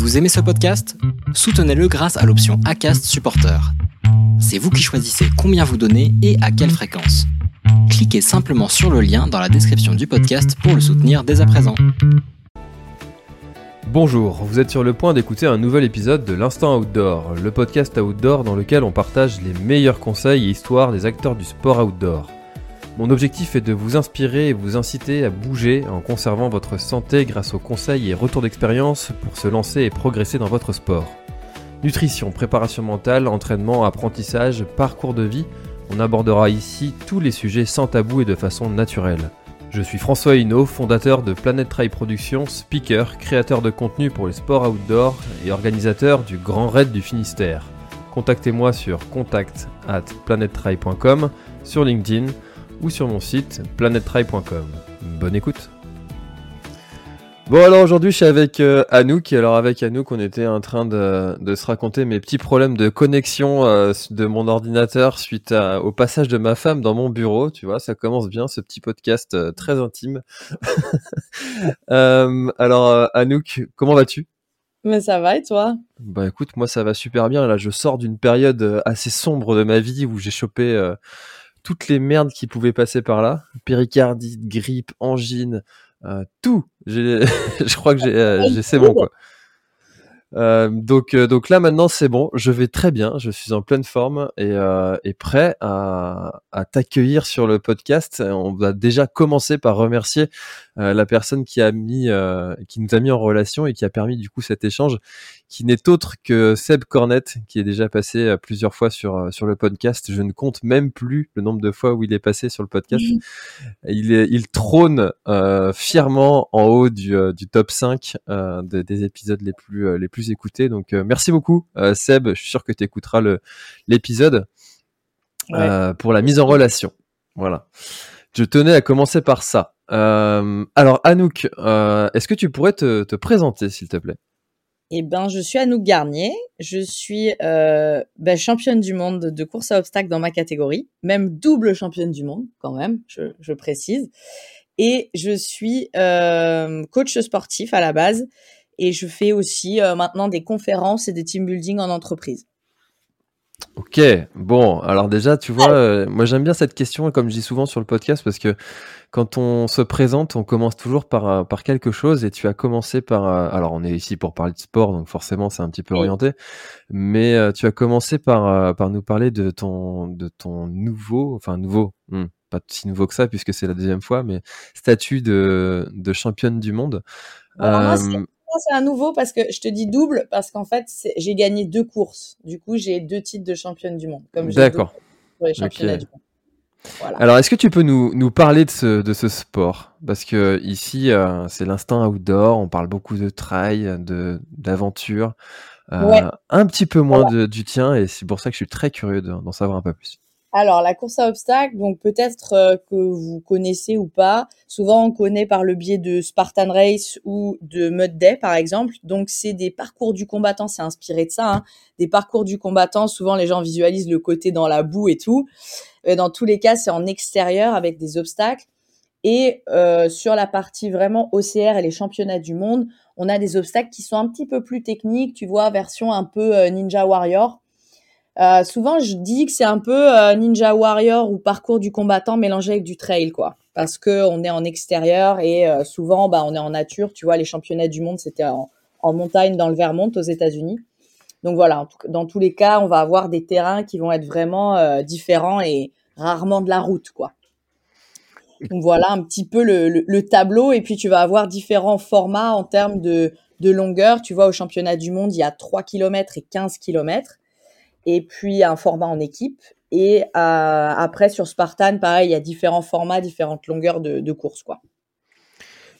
Vous aimez ce podcast? Soutenez-le grâce à l'option ACAST Supporter. C'est vous qui choisissez combien vous donnez et à quelle fréquence. Cliquez simplement sur le lien dans la description du podcast pour le soutenir dès à présent. Bonjour, vous êtes sur le point d'écouter un nouvel épisode de l'Instant Outdoor, le podcast outdoor dans lequel on partage les meilleurs conseils et histoires des acteurs du sport outdoor. Mon objectif est de vous inspirer et vous inciter à bouger en conservant votre santé grâce aux conseils et retours d'expérience pour se lancer et progresser dans votre sport. Nutrition, préparation mentale, entraînement, apprentissage, parcours de vie, on abordera ici tous les sujets sans tabou et de façon naturelle. Je suis François Hinault, fondateur de Planet Trail Productions, speaker, créateur de contenu pour les sports outdoor et organisateur du Grand Raid du Finistère. Contactez-moi sur contact at sur LinkedIn ou sur mon site planettry.com. Bonne écoute. Bon alors aujourd'hui je suis avec euh, Anouk, alors avec Anouk on était en train de, se raconter mes petits problèmes de connexion euh, de mon ordinateur suite au passage de ma femme dans mon bureau, tu vois, ça commence bien ce petit podcast euh, très intime. alors Anouk, comment vas-tu? Mais ça va et toi? Bah écoute, moi ça va super bien, là je sors d'une période assez sombre de ma vie où j'ai chopé toutes les merdes qui pouvaient passer par là. Péricardite, grippe, angine, euh, tout. je crois que j'ai, euh, c'est bon quoi. Euh, donc, là maintenant c'est bon, je vais très bien, je suis en pleine forme et, prêt à, t'accueillir sur le podcast. On va déjà commencer par remercier la personne qui nous a mis en relation et qui a permis du coup cet échange, qui n'est autre que Seb Cornette, qui est déjà passé plusieurs fois sur sur le podcast. Je ne compte même plus le nombre de fois où il est passé sur le podcast. Il est, il trône fièrement en haut du, du top 5 des épisodes les plus les plus écouter Donc euh, merci beaucoup euh, Seb, je suis sûr que tu écouteras l'épisode euh, pour la mise en relation. Voilà. Je tenais à commencer par ça. alors Anouk, est-ce que tu pourrais te, présenter s'il te plaît? Eh ben, je suis Anouk Garnier. Je suis ben, championne du monde de course à obstacles dans ma catégorie, même double championne du monde quand même, je, précise. Et je suis coach sportif à la base et je fais aussi euh, maintenant des conférences et des team building en entreprise. Ok, bon, alors déjà, tu vois, euh, moi j'aime bien cette question, comme je dis souvent sur le podcast, parce que quand on se présente, on commence toujours par, euh, par quelque chose, et tu as commencé par, alors on est ici pour parler de sport, donc forcément c'est un petit peu orienté, mais tu as commencé par, par nous parler de ton, de ton nouveau, enfin nouveau, hmm, pas si nouveau que ça, puisque c'est la deuxième fois, mais statut de, de championne du monde. C'est un nouveau parce que je te dis double parce qu'en fait, j'ai gagné deux courses. Du coup, j'ai deux titres de championne du monde. D'accord. Alors, est-ce que tu peux nous, nous parler de ce, de ce sport? Parce que ici, euh, c'est l'instinct outdoor. On parle beaucoup de trail, de d'aventure. Euh, un petit peu moins de, du tien, et c'est pour ça que je suis très curieux d'en savoir un peu plus. Alors, la course à obstacles, donc peut-être euh, que vous connaissez ou pas. Souvent, on connaît par le biais de Spartan Race ou de Mud Day, par exemple. Donc, c'est des parcours du combattant, c'est inspiré de ça. Hein. Des parcours du combattant, souvent les gens visualisent le côté dans la boue et tout. Dans tous les cas, c'est en extérieur avec des obstacles. Et euh, sur la partie vraiment OCR et les championnats du monde, on a des obstacles qui sont un petit peu plus techniques, tu vois, version un peu euh, Ninja Warrior euh, souvent, je dis que c'est un peu euh, Ninja Warrior ou parcours du combattant mélangé avec du trail, quoi. Parce que on est en extérieur et euh, souvent, bah, on est en nature. Tu vois, les championnats du monde, c'était en, montagne dans le Vermont aux États-Unis. Donc voilà, dans tous les cas, on va avoir des terrains qui vont être vraiment différents et rarement de la route, quoi. Donc voilà un petit peu le, tableau. Et puis tu vas avoir différents formats en termes de, de longueur. Tu vois, au championnat du monde, il y a 3 km et 15 km et puis un format en équipe. Et euh, après, sur Spartan, pareil, il y a différents formats, différentes longueurs de, de course. Quoi.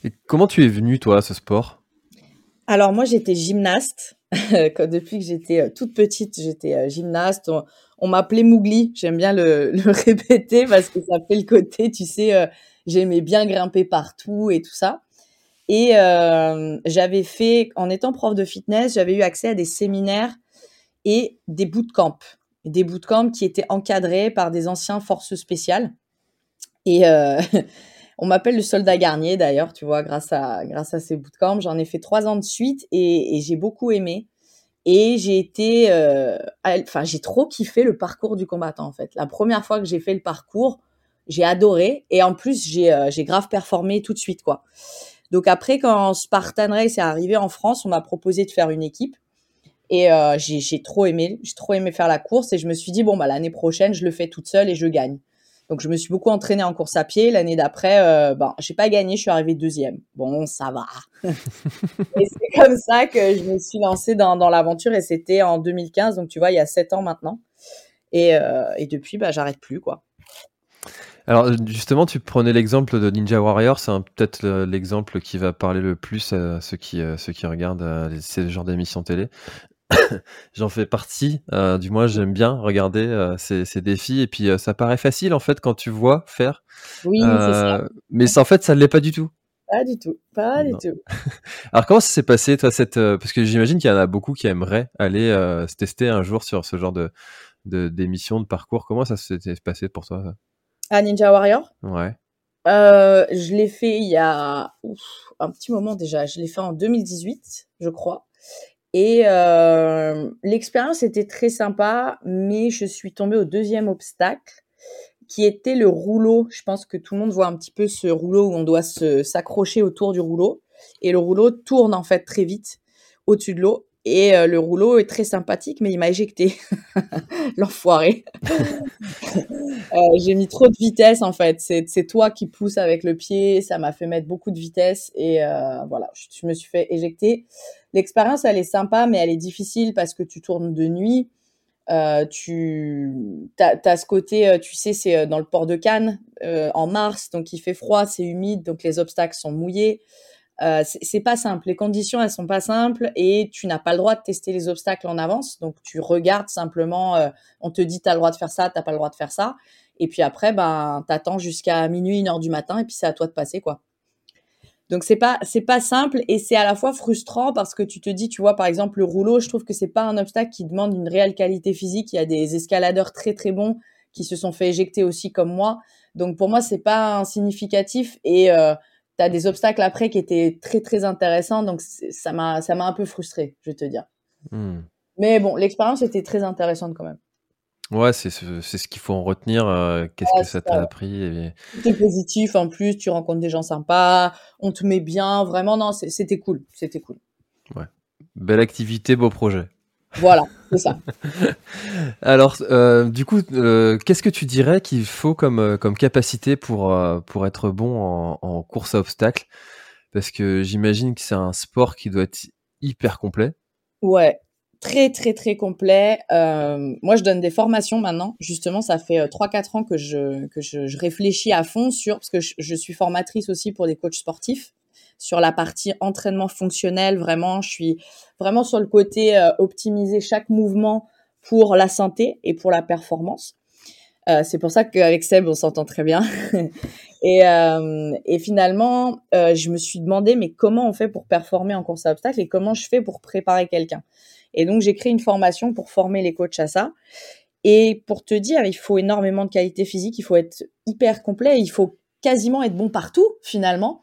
Et comment tu es venu, toi, à ce sport? Alors, moi, j'étais gymnaste. Depuis que j'étais euh, toute petite, j'étais euh, gymnaste. On, m'appelait Mougli. J'aime bien le, le, répéter parce que ça fait le côté, tu sais, j'aimais bien grimper partout et tout ça. Et j'avais fait, en étant prof de fitness, j'avais eu accès à des séminaires et des bootcamps. Des bootcamps qui étaient encadrés par des anciens forces spéciales. Et euh, On m'appelle le soldat Garnier d'ailleurs, tu vois, grâce à, grâce à ces bootcamps. J'en ai fait trois ans de suite et, j'ai beaucoup aimé. Et j'ai été, euh, enfin, j'ai trop kiffé le parcours du combattant en fait. La première fois que j'ai fait le parcours, j'ai adoré et en plus j'ai euh, grave performé tout de suite quoi. Donc après quand Spartan Race est arrivé en France, on m'a proposé de faire une équipe et euh, j'ai trop aimé, j'ai trop aimé faire la course et je me suis dit bon bah l'année prochaine je le fais toute seule et je gagne. Donc je me suis beaucoup entraînée en course à pied. L'année d'après, euh, ben j'ai pas gagné, je suis arrivée deuxième. Bon, ça va. et c'est comme ça que je me suis lancée dans, dans l'aventure et c'était en 2015, donc tu vois, il y a sept ans maintenant. Et, euh, et depuis, bah j'arrête plus quoi. Alors justement, tu prenais l'exemple de Ninja Warrior, c'est peut-être l'exemple qui va parler le plus à ceux qui, euh, ceux qui regardent euh, ces genres d'émissions télé. J'en fais partie, euh, du moins j'aime bien regarder euh, ces, ces, défis et puis euh, ça paraît facile en fait quand tu vois faire. Oui, c'est ça. Mais ça, en fait ça ne l'est pas du tout. Pas du tout, pas du tout. Alors comment ça s'est passé toi cette parce que j'imagine qu'il y en a beaucoup qui aimeraient aller se tester un jour sur ce genre de d'émission de, parcours. Comment ça s'est passé pour toi À Ninja Warrior? Ouais. je l'ai fait il y a ouf, un petit moment déjà. Je l'ai fait en 2018, je crois. Et euh, l'expérience était très sympa, mais je suis tombée au deuxième obstacle, qui était le rouleau. Je pense que tout le monde voit un petit peu ce rouleau où on doit s'accrocher autour du rouleau. Et le rouleau tourne en fait très vite au-dessus de l'eau. Et euh, le rouleau est très sympathique, mais il m'a éjecté. L'enfoiré. euh, j'ai mis trop de vitesse en fait. C'est toi qui pousse avec le pied. Ça m'a fait mettre beaucoup de vitesse. Et euh, voilà, je, me suis fait éjecter. L'expérience, elle est sympa, mais elle est difficile parce que tu tournes de nuit. Tu as, ce côté, tu sais, c'est dans le port de Cannes en mars, donc il fait froid, c'est humide, donc les obstacles sont mouillés. Euh, c'est pas simple. Les conditions, elles sont pas simples et tu n'as pas le droit de tester les obstacles en avance. Donc tu regardes simplement, euh, on te dit t'as le droit de faire ça, t'as pas le droit de faire ça. Et puis après, ben t'attends jusqu'à minuit, une heure du matin et puis c'est à toi de passer quoi. Donc c'est pas c'est pas simple et c'est à la fois frustrant parce que tu te dis, tu vois, par exemple le rouleau, je trouve que c'est pas un obstacle qui demande une réelle qualité physique. Il y a des escaladeurs très très bons qui se sont fait éjecter aussi comme moi. Donc pour moi c'est pas significatif et euh, tu as des obstacles après qui étaient très très intéressants. Donc ça m'a ça m'a un peu frustré, je vais te dire. Mmh. Mais bon, l'expérience était très intéressante quand même. Ouais, c'est ce, ce qu'il faut en retenir. Euh, Qu'est-ce Ouais, que ça t'a appris et... C'était positif en plus, tu rencontres des gens sympas, on te met bien, vraiment non, c'était cool, c'était cool. Belle activité, beau projet. Voilà, c'est ça. Alors, euh, du coup, euh, qu'est-ce que tu dirais qu'il faut comme, euh, comme capacité pour, pour être bon en, en course à obstacles? Parce que j'imagine que c'est un sport qui doit être hyper complet. Ouais, très très très complet. Euh, moi, je donne des formations maintenant. Justement, ça fait euh, 3-4 ans que je que je, je réfléchis à fond sur parce que je, je suis formatrice aussi pour des coachs sportifs sur la partie entraînement fonctionnel. Vraiment, je suis vraiment sur le côté euh, optimiser chaque mouvement pour la santé et pour la performance. Euh, c'est pour ça qu'avec Seb, on s'entend très bien. et, euh, et finalement, je me suis demandé, mais comment on fait pour performer en course à obstacles et comment je fais pour préparer quelqu'un? Et donc, j'ai créé une formation pour former les coachs à ça. Et pour te dire, il faut énormément de qualité physique, il faut être hyper complet, il faut quasiment être bon partout, finalement.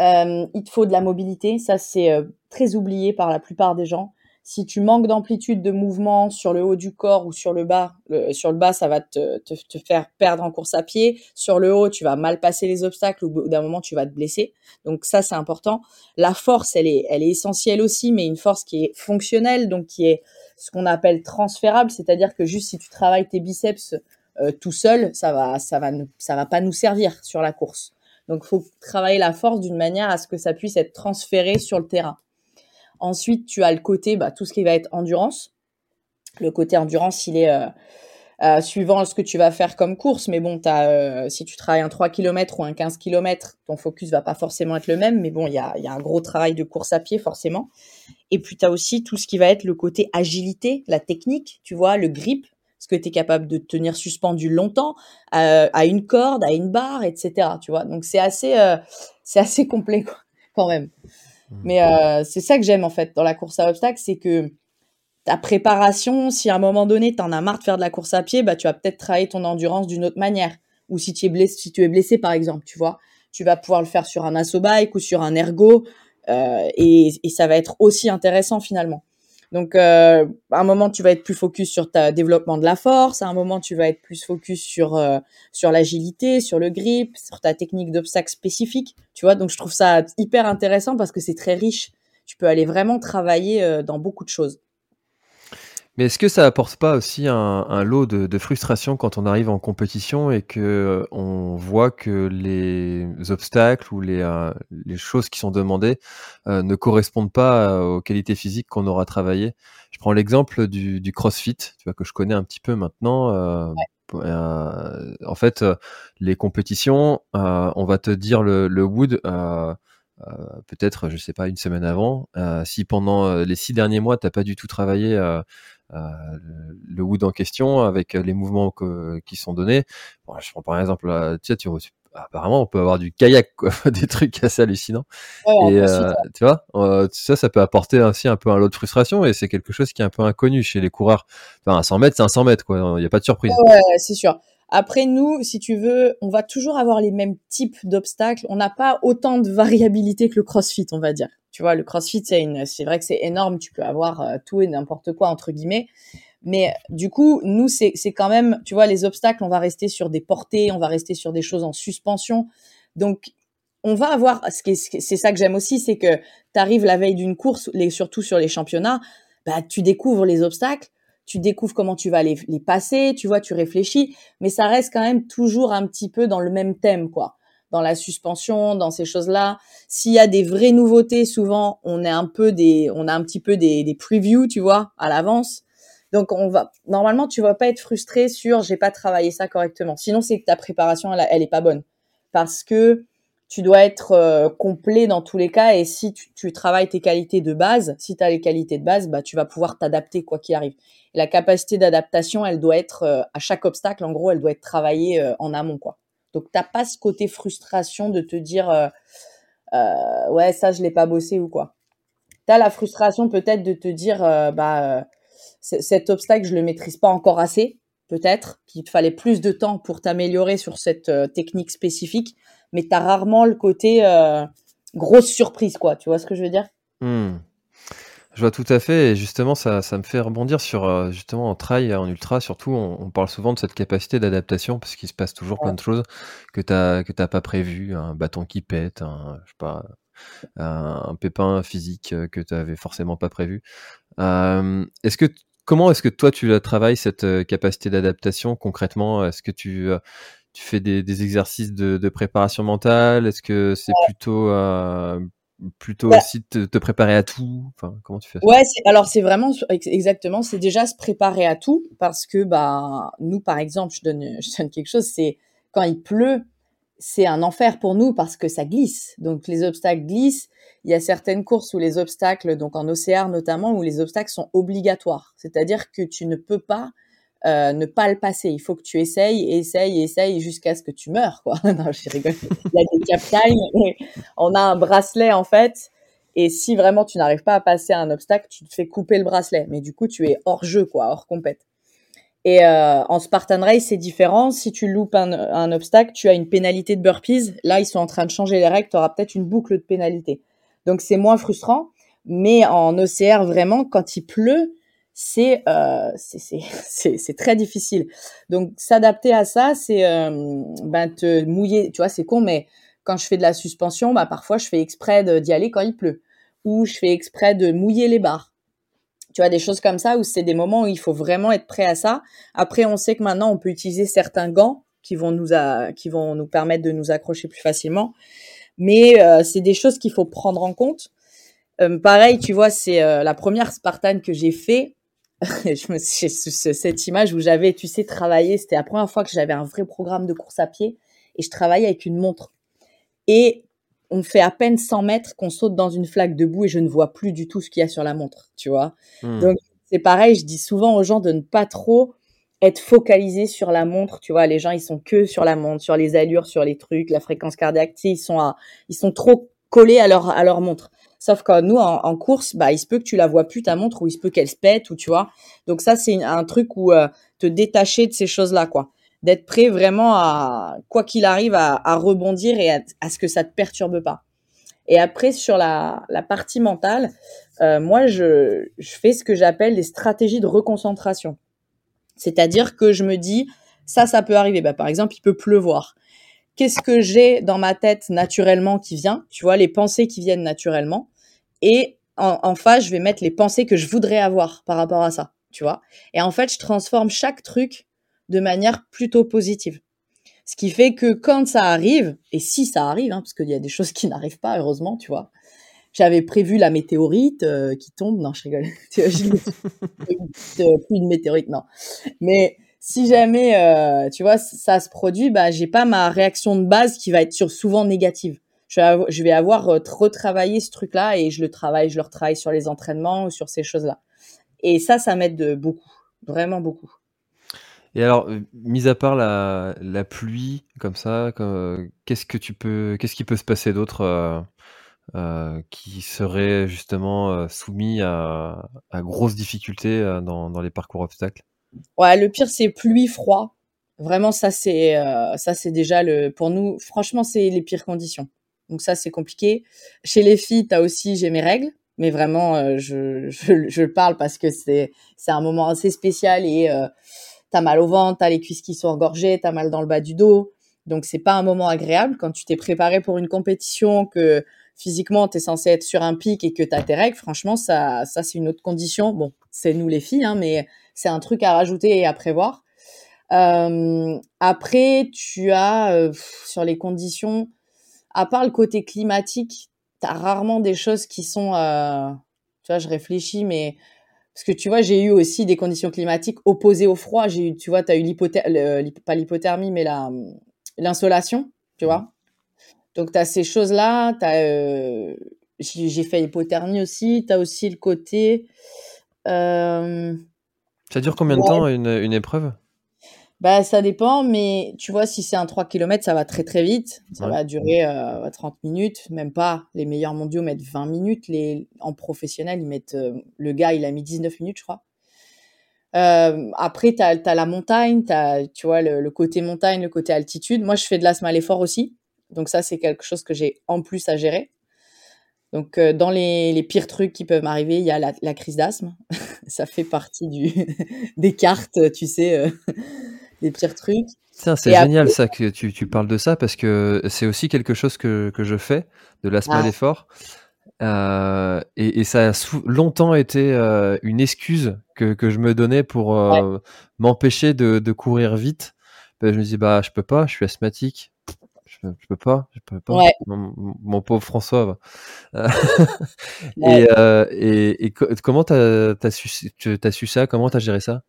Euh, il te faut de la mobilité, ça c'est euh, très oublié par la plupart des gens. Si tu manques d'amplitude de mouvement sur le haut du corps ou sur le bas, sur le bas, ça va te, faire perdre en course à pied. Sur le haut, tu vas mal passer les obstacles. Bout d'un moment, tu vas te blesser. Donc ça, c'est important. La force, elle est, elle est essentielle aussi, mais une force qui est fonctionnelle, donc qui est ce qu'on appelle transférable, c'est-à-dire que juste si tu travailles tes biceps euh, tout seul, ça va, ça va, ça va pas nous servir sur la course. Donc, faut travailler la force d'une manière à ce que ça puisse être transféré sur le terrain. Ensuite, tu as le côté, bah, tout ce qui va être endurance. Le côté endurance, il est euh, euh, suivant ce que tu vas faire comme course. Mais bon, t'as, euh, si tu travailles un 3 km ou un 15 km, ton focus va pas forcément être le même. Mais bon, il y a, il y a un gros travail de course à pied, forcément. Et puis, tu as aussi tout ce qui va être le côté agilité, la technique, tu vois, le grip, ce que tu es capable de tenir suspendu longtemps euh, à une corde, à une barre, etc. Tu vois, donc c'est assez, euh, c'est assez complet quoi, quand même. Mais euh, c'est ça que j'aime en fait dans la course à obstacles, c'est que ta préparation, si à un moment donné tu en as marre de faire de la course à pied, bah tu vas peut-être travailler ton endurance d'une autre manière. Ou si tu es blessé, si tu es blessé par exemple, tu vois. tu vas pouvoir le faire sur un bike ou sur un ergo, et, et, ça va être aussi intéressant finalement. Donc, euh, à un moment, tu vas être plus focus sur ta développement de la force. À un moment, tu vas être plus focus sur euh, sur l'agilité, sur le grip, sur ta technique d'obstacle spécifique. Tu vois, donc je trouve ça hyper intéressant parce que c'est très riche. Tu peux aller vraiment travailler euh, dans beaucoup de choses. Mais est-ce que ça apporte pas aussi un, lot de, frustration quand on arrive en compétition et que euh, on voit que les obstacles ou les, euh, les choses qui sont demandées euh, ne correspondent pas aux qualités physiques qu'on aura travaillées? Je prends l'exemple du, du, CrossFit, tu vois que je connais un petit peu maintenant. en fait, les compétitions, on va te dire le, le wood. peut-être, je sais pas, une semaine avant. si pendant les six derniers mois, t'as pas du tout travaillé euh, le wood en question avec les mouvements qui sont donnés. je prends par exemple, tu sais, tu apparemment on peut avoir du kayak quoi, des trucs assez hallucinants. Et euh, tu vois euh, ça ça peut apporter ainsi un peu un lot de frustration et c'est quelque chose qui est un peu inconnu chez les coureurs. Enfin à 100 mètres c'est un 100 mètres quoi il n'y a pas de surprise. Ouais c'est sûr après nous si tu veux on va toujours avoir les mêmes types d'obstacles on n'a pas autant de variabilité que le crossfit on va dire tu vois, le CrossFit, c'est c'est vrai que c'est énorme. Tu peux avoir euh, tout et n'importe quoi entre guillemets. Mais du coup, nous, c'est, c'est quand même, tu vois, les obstacles, on va rester sur des portées, on va rester sur des choses en suspension. Donc, on va avoir, ce qui c'est ça que j'aime aussi, c'est que tu arrives la veille d'une course, les, surtout sur les championnats, bah, tu découvres les obstacles, tu découvres comment tu vas les, les passer, tu vois, tu réfléchis, mais ça reste quand même toujours un petit peu dans le même thème, quoi dans la suspension, dans ces choses-là. S'il y a des vraies nouveautés, souvent on est un peu des, on a un petit peu des, des previews, tu vois, à l'avance. Donc on va, normalement tu vas pas être frustré sur j'ai pas travaillé ça correctement. Sinon c'est que ta préparation elle, elle est pas bonne parce que tu dois être euh, complet dans tous les cas et si tu, tu travailles tes qualités de base, si tu as les qualités de base, bah tu vas pouvoir t'adapter quoi qu'il arrive. La capacité d'adaptation, elle doit être euh, à chaque obstacle en gros, elle doit être travaillée euh, en amont quoi. Donc t'as pas ce côté frustration de te dire ouais ça je l'ai pas bossé ou quoi. T'as la frustration peut-être de te dire bah cet obstacle je le maîtrise pas encore assez peut-être qu'il te fallait plus de temps pour t'améliorer sur cette technique spécifique, mais t'as rarement le côté grosse surprise quoi. Tu vois ce que je veux dire? Mmh. Je vois tout à fait et justement ça ça me fait rebondir sur, euh, justement en trail, en ultra surtout, on parle souvent de cette capacité d'adaptation parce qu'il se passe toujours plein de choses que tu as tu pas prévues, un bâton qui pète, un je sais pas, un pépin physique, euh, que tu avais forcément pas prévu. est-ce que comment est-ce que toi tu la travailles cette, euh, capacité d'adaptation concrètement? Est-ce que tu, tu fais des des exercices de de préparation mentale? Est-ce que c'est plutôt, plutôt bah aussi te, te, préparer à tout? Enfin comment tu fais ça? Ouais alors c'est vraiment exactement c'est déjà se préparer à tout parce que bah nous par exemple je donne je donne quelque chose c'est quand il pleut c'est un enfer pour nous parce que ça glisse. Donc les obstacles glissent. Il y a certaines courses où les obstacles donc en OCR notamment où les obstacles sont obligatoires. C'est-à-dire que tu ne peux pas euh, ne pas le passer. Il faut que tu essayes, essayes, essayes jusqu'à ce que tu meurs, quoi. non, je rigole. Il y des. On a un bracelet, en fait. Et si vraiment tu n'arrives pas à passer un obstacle, tu te fais couper le bracelet. Mais du coup, tu es hors jeu, quoi, hors compète. Et euh, en Spartan Race, c'est différent. Si tu loupes un, un, obstacle, tu as une pénalité de burpees. Là, ils sont en train de changer les règles. Tu auras peut-être une boucle de pénalité. Donc, c'est moins frustrant. Mais en OCR, vraiment, quand il pleut, c'est euh, c'est très difficile. Donc s'adapter à ça, c'est euh, ben te mouiller. Tu vois, c'est con, mais quand je fais de la suspension, bah parfois je fais exprès d'y aller quand il pleut, ou je fais exprès de mouiller les barres. Tu vois, des choses comme ça où c'est des moments où il faut vraiment être prêt à ça. Après, on sait que maintenant on peut utiliser certains gants qui vont nous qui vont nous permettre de nous accrocher plus facilement. Mais euh, c'est des choses qu'il faut prendre en compte. Pareil, tu vois, c'est la première Spartan que j'ai fait. je me cette image où j'avais, tu sais, travaillé. C'était la première fois que j'avais un vrai programme de course à pied et je travaillais avec une montre. Et on fait à peine 100 mètres qu'on saute dans une flaque de boue et je ne vois plus du tout ce qu'il y a sur la montre, tu vois. Hmm. Donc c'est pareil, je dis souvent aux gens de ne pas trop être focalisé sur la montre, tu vois. Les gens ils sont que sur la montre, sur les allures, sur les trucs, la fréquence cardiaque, ils sont ils sont trop collés à leur à leur montre. Sauf que nous, en, course, bah, il se peut que tu la vois plus ta montre ou il se peut qu'elle se pète ou tu vois. Donc ça, c'est un truc où euh, te détacher de ces choses-là, quoi. d'être prêt vraiment à, quoi qu'il arrive, à, rebondir et à, ce que ça te perturbe pas. Et après, sur la, partie mentale, euh, moi, je, fais ce que j'appelle des stratégies de reconcentration. C'est-à-dire que je me dis, ça, ça peut arriver. Bah, par exemple, il peut pleuvoir. Qu'est-ce que j'ai dans ma tête naturellement qui vient Tu vois, les pensées qui viennent naturellement. Et en, en face, je vais mettre les pensées que je voudrais avoir par rapport à ça. Tu vois Et en fait, je transforme chaque truc de manière plutôt positive. Ce qui fait que quand ça arrive, et si ça arrive, hein, parce qu'il y a des choses qui n'arrivent pas, heureusement, tu vois, j'avais prévu la météorite euh, qui tombe. Non, je rigole. Euh, plus une météorite, non. Mais si jamais, euh, tu vois, ça se produit, bah, j'ai pas ma réaction de base qui va être sur souvent négative. Je vais avoir, avoir retravaillé ce truc-là et je le travaille, je le retravaille sur les entraînements ou sur ces choses-là. Et ça, ça m'aide beaucoup, vraiment beaucoup. Et alors, mis à part la, pluie comme ça, qu'est-ce que tu peux, qu'est-ce qui peut se passer d'autre euh, qui serait justement euh, soumis à, grosses difficultés euh, dans, les parcours obstacles? Ouais, le pire c'est pluie, froid. Vraiment, ça c'est ça c'est déjà le pour nous. Franchement, c'est les pires conditions. Donc ça c'est compliqué. Chez les filles, t'as aussi j'ai mes règles, mais vraiment je, je, je parle parce que c'est un moment assez spécial et t'as mal au ventre, t'as les cuisses qui sont engorgées, t'as mal dans le bas du dos. Donc c'est pas un moment agréable quand tu t'es préparé pour une compétition que physiquement, tu es censé être sur un pic et que tu as tes règles, franchement, ça, ça c'est une autre condition. Bon, c'est nous les filles, hein, mais c'est un truc à rajouter et à prévoir. Euh, après, tu as, euh, sur les conditions, à part le côté climatique, tu as rarement des choses qui sont... Euh, tu vois, je réfléchis, mais... Parce que tu vois, j'ai eu aussi des conditions climatiques opposées au froid. J'ai eu, tu vois, tu as eu l'hypothermie, pas l'hypothermie, mais l'insolation, tu vois. Donc, tu as ces choses-là. Euh, j'ai fait hypothermie aussi. Tu as aussi le côté. Ça dure combien de temps une, une épreuve? Bah, ça dépend, mais tu vois, si c'est un 3 km, ça va très très vite. Ça va durer 30 euh, minutes, même pas. Les meilleurs mondiaux mettent 20 minutes. Les, en professionnel, ils mettent. le gars, il a mis 19 minutes, je crois. après, tu as, la montagne, as, tu vois, le, le, côté montagne, le côté altitude. Moi, je fais de l'asthme à l'effort aussi. Donc ça, c'est quelque chose que j'ai en plus à gérer. Donc euh, dans les, pires trucs qui peuvent m'arriver, il y a la, crise d'asthme. ça fait partie du, des cartes, tu sais, euh, des pires trucs. C'est génial ça que tu, parles de ça parce que c'est aussi quelque chose que, je fais, de l'asthme à ah. l'effort. Euh, et, ça a longtemps été une excuse que, je me donnais pour m'empêcher de, courir vite. Ben, je me dis bah je peux pas, je suis asthmatique je, peux pas, je peux pas. Mon, pauvre François. et, euh, et, et, comment t'as as su, as su ça? Comment t'as géré ça?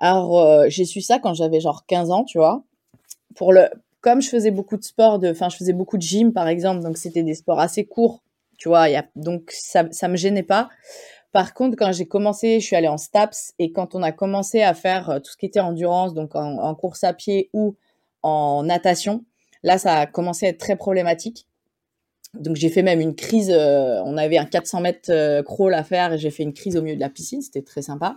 Alors, euh, j'ai su ça quand j'avais genre 15 ans, tu vois. Pour le, comme je faisais beaucoup de sport, de, enfin, je faisais beaucoup de gym, par exemple, donc c'était des sports assez courts, tu vois. Y a, donc, ça, ça me gênait pas. Par contre, quand j'ai commencé, je suis allée en STAPS et quand on a commencé à faire euh, tout ce qui était endurance, donc en, en course à pied ou en natation, Là, ça a commencé à être très problématique. Donc j'ai fait même une crise. Euh, on avait un 400 mètres euh, crawl à faire et j'ai fait une crise au milieu de la piscine. C'était très sympa.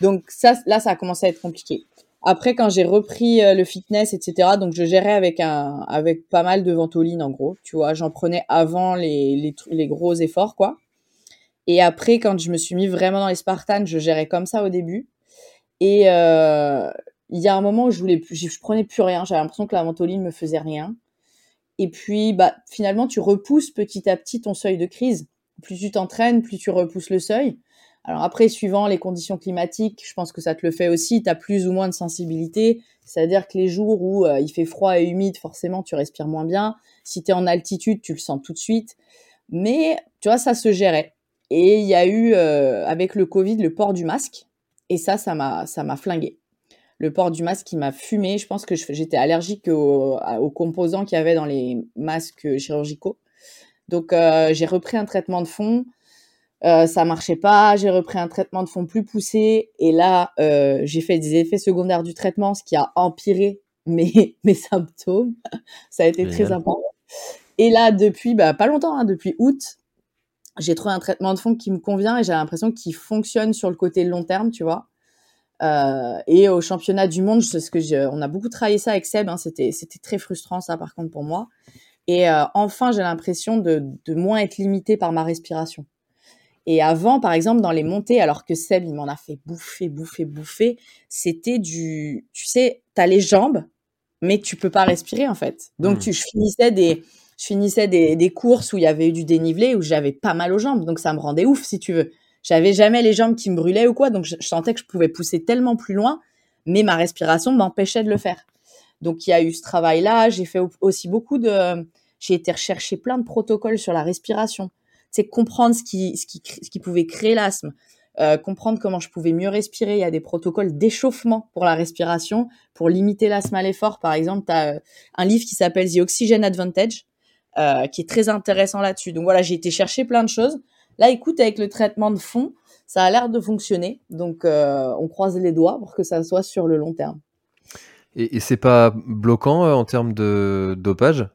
Donc ça, là, ça a commencé à être compliqué. Après, quand j'ai repris euh, le fitness, etc., donc je gérais avec un, avec pas mal de ventoline en gros. Tu vois, j'en prenais avant les, les, les gros efforts, quoi. Et après, quand je me suis mis vraiment dans les Spartans, je gérais comme ça au début. Et il y a un moment où je voulais plus, je prenais plus rien. J'avais l'impression que la ventoline me faisait rien. Et puis, bah, finalement, tu repousses petit à petit ton seuil de crise. Plus tu t'entraînes, plus tu repousses le seuil. Alors après, suivant les conditions climatiques, je pense que ça te le fait aussi. Tu as plus ou moins de sensibilité. C'est-à-dire que les jours où euh, il fait froid et humide, forcément, tu respires moins bien. Si tu es en altitude, tu le sens tout de suite. Mais, tu vois, ça se gérait. Et il y a eu, euh, avec le Covid, le port du masque. Et ça, ça m'a, flingué le port du masque qui m'a fumé. Je pense que j'étais allergique aux, composants qu'il y avait dans les masques chirurgicaux. Donc euh, j'ai repris un traitement de fond. Euh, ça marchait pas. J'ai repris un traitement de fond plus poussé. Et là, euh, j'ai fait des effets secondaires du traitement, ce qui a empiré mes, mes symptômes. ça a été très important. Et là, depuis bah, pas longtemps, hein, depuis août, j'ai trouvé un traitement de fond qui me convient et j'ai l'impression qu'il fonctionne sur le côté long terme, tu vois. Euh, et au championnat du monde, ce que je, on a beaucoup travaillé ça avec Seb. Hein, c'était c'était très frustrant ça par contre pour moi. Et euh, enfin, j'ai l'impression de, de moins être limitée par ma respiration. Et avant, par exemple, dans les montées, alors que Seb, il m'en a fait bouffer, bouffer, bouffer, c'était du, tu sais, t'as les jambes, mais tu peux pas respirer, en fait. Donc, Hmm. tu, je finissais des, je finissais des, des courses où il y avait eu du dénivelé, où j'avais pas mal aux jambes. Donc, ça me rendait ouf, si tu veux. J'avais jamais les jambes qui me brûlaient ou quoi. Donc, je, sentais que je pouvais pousser tellement plus loin, mais ma respiration m'empêchait de le faire. Donc, il y a eu ce travail-là. J'ai fait au- aussi beaucoup de, j'ai été rechercher plein de protocoles sur la respiration c'est comprendre ce qui, ce qui, ce qui pouvait créer l'asthme, euh, comprendre comment je pouvais mieux respirer. Il y a des protocoles d'échauffement pour la respiration, pour limiter l'asthme à l'effort. Par exemple, tu as un livre qui s'appelle The Oxygen Advantage, euh, qui est très intéressant là-dessus. Donc voilà, j'ai été chercher plein de choses. Là, écoute, avec le traitement de fond, ça a l'air de fonctionner. Donc, euh, on croise les doigts pour que ça soit sur le long terme. Et, et c'est pas bloquant euh, en termes de dopage?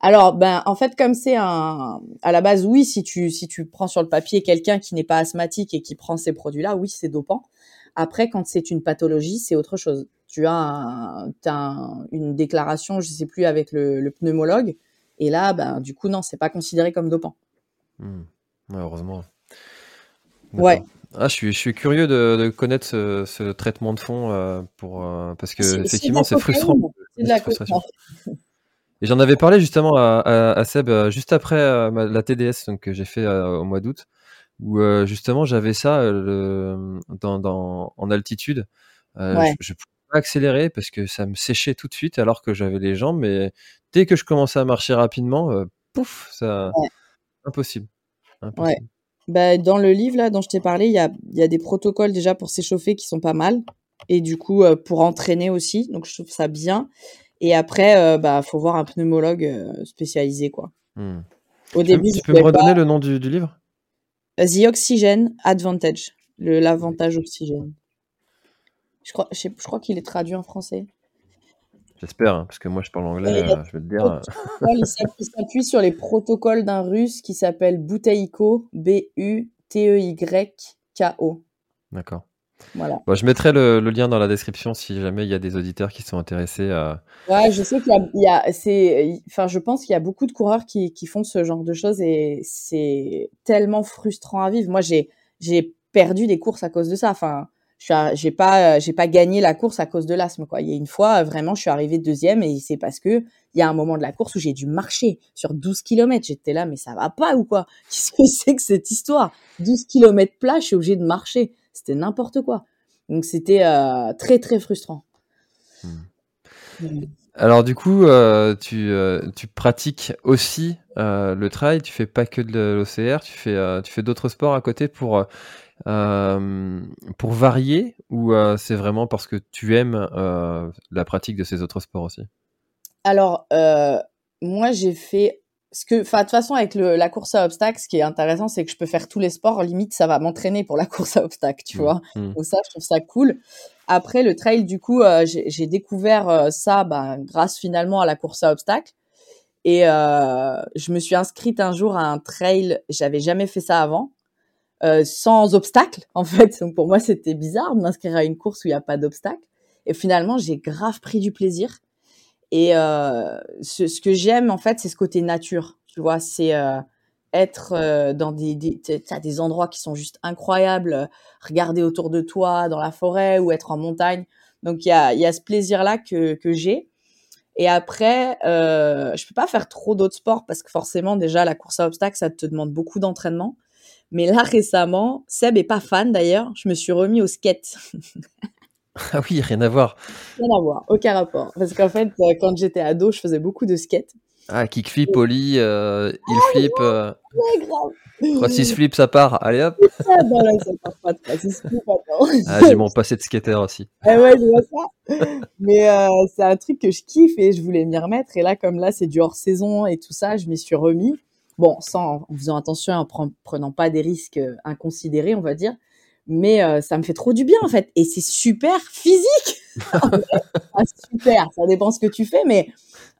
Alors, ben, en fait, comme c'est un, à la base, oui, si tu, si tu prends sur le papier quelqu'un qui n'est pas asthmatique et qui prend ces produits-là, oui, c'est dopant. Après, quand c'est une pathologie, c'est autre chose. Tu as, un, t'as un- une déclaration, je sais plus, avec le, le pneumologue. Et là, ben, du coup, non, c'est pas considéré comme dopant. Hmm. Ouais, heureusement. Ouais. Ah, je suis, je suis curieux de, de connaître ce, ce traitement de fond euh, pour, euh, parce que effectivement c'est frustrant. C'est de la. Et j'en avais parlé justement à, à, à Seb euh, juste après euh, ma- la TDS donc, que j'ai fait au mois d'août, où justement j'avais ça le, dans, dans, en altitude. Ouais. Je, je pouvais pas accélérer parce que ça me séchait tout de suite alors que j'avais les jambes, mais dès que je commençais à marcher rapidement, pouf, ça Ouais. impossible. Impossible. Bah, dans le livre là dont je t'ai parlé, il y a, y a des protocoles déjà pour s'échauffer qui sont pas mal. Et du coup, euh, pour entraîner aussi. Donc, je trouve ça bien. Et après, euh, bah, faut voir un pneumologue euh, spécialisé, quoi. Hmm. Au Tu, début, tu je peux me redonner pas. le nom du, du livre? The Oxygen Advantage. L'avantage oxygène. Je crois, je, sais- je crois qu'il est traduit en français. J'espère, hein, parce que moi je parle anglais, euh, je vais te dire. euh, il s'app- il s'appuie sur les protocoles d'un russe qui s'appelle Buteiko, E B-U-T-E-Y-K-O. D'accord. Voilà. Bon, je mettrai le, le lien dans la description si jamais il y a des auditeurs qui sont intéressés à. Ouais, je sais qu'il y a, a enfin, je pense qu'il y a beaucoup de coureurs qui, qui font ce genre de choses et c'est tellement frustrant à vivre. Moi, j'ai, perdu des courses à cause de ça. Enfin, j'ai pas, j'ai pas gagné la course à cause de l'asthme, quoi. Il y a une fois, vraiment, je suis arrivée deuxième et c'est parce que il y a un moment de la course où j'ai dû marcher sur 12 km. J'étais là, mais ça va pas ou quoi? Qu'est-ce que c'est que cette histoire? 12 km plat, je suis obligée de marcher. C'était n'importe quoi. Donc, c'était, euh, très, très frustrant. Hmm. Mm. Alors du coup, euh, tu, euh, tu pratiques aussi euh, le trail, tu fais pas que de l'OCR, tu fais, euh, tu fais d'autres sports à côté pour, euh, euh, pour varier ou euh, c'est vraiment parce que tu aimes euh, la pratique de ces autres sports aussi? Alors, euh, moi, j'ai fait ce que, enfin, de toute façon, avec le, la course à obstacles, ce qui est intéressant, c'est que je peux faire tous les sports. Limite, ça va m'entraîner pour la course à obstacles, tu Hmm. vois. Hmm. Donc ça, je trouve ça cool. Après, le trail, du coup, euh, j'ai découvert euh, ça ben, grâce finalement à la course à obstacles. Et euh, je me suis inscrite un jour à un trail. J'avais jamais fait ça avant, euh, sans obstacle, en fait. Donc pour moi, c'était bizarre de m'inscrire à une course où il n'y a pas d'obstacle. Et finalement, j'ai grave pris du plaisir. Et euh, ce, que j'aime, en fait, c'est ce côté nature. Tu vois, c'est euh, être dans des, des, des endroits qui sont juste incroyables, regarder autour de toi dans la forêt ou être en montagne. Donc, il y a, y a ce plaisir-là que, que j'ai. Et après, euh, je peux pas faire trop d'autres sports parce que forcément, déjà, la course à obstacles, ça te demande beaucoup d'entraînement. Mais là, récemment, Seb est pas fan d'ailleurs, je me suis remis au skate. Ah oui, rien à voir. Rien à voir, aucun rapport. Parce qu'en fait, euh, quand j'étais ado, je faisais beaucoup de skate. Ah, kickflip, ollie, euh, il flip, euh, Ouais, grave. 3-6 flip, ça part. Allez hop. Ah, non, là, ça part pas de ça, c'est ce qu'il faut attendre. Ah, j'ai mon passé de skater aussi. Ah ouais, je vois ça. Mais euh, c'est un truc que je kiffe et je voulais m'y remettre. Et là, comme là, c'est du hors saison et tout ça, je m'y suis remis. Bon, sans, en faisant attention, en pre- prenant pas des risques euh, inconsidérés, on va dire. Mais euh, ça me fait trop du bien, en fait. Et c'est super physique. Super, ça dépend ce que tu fais. Mais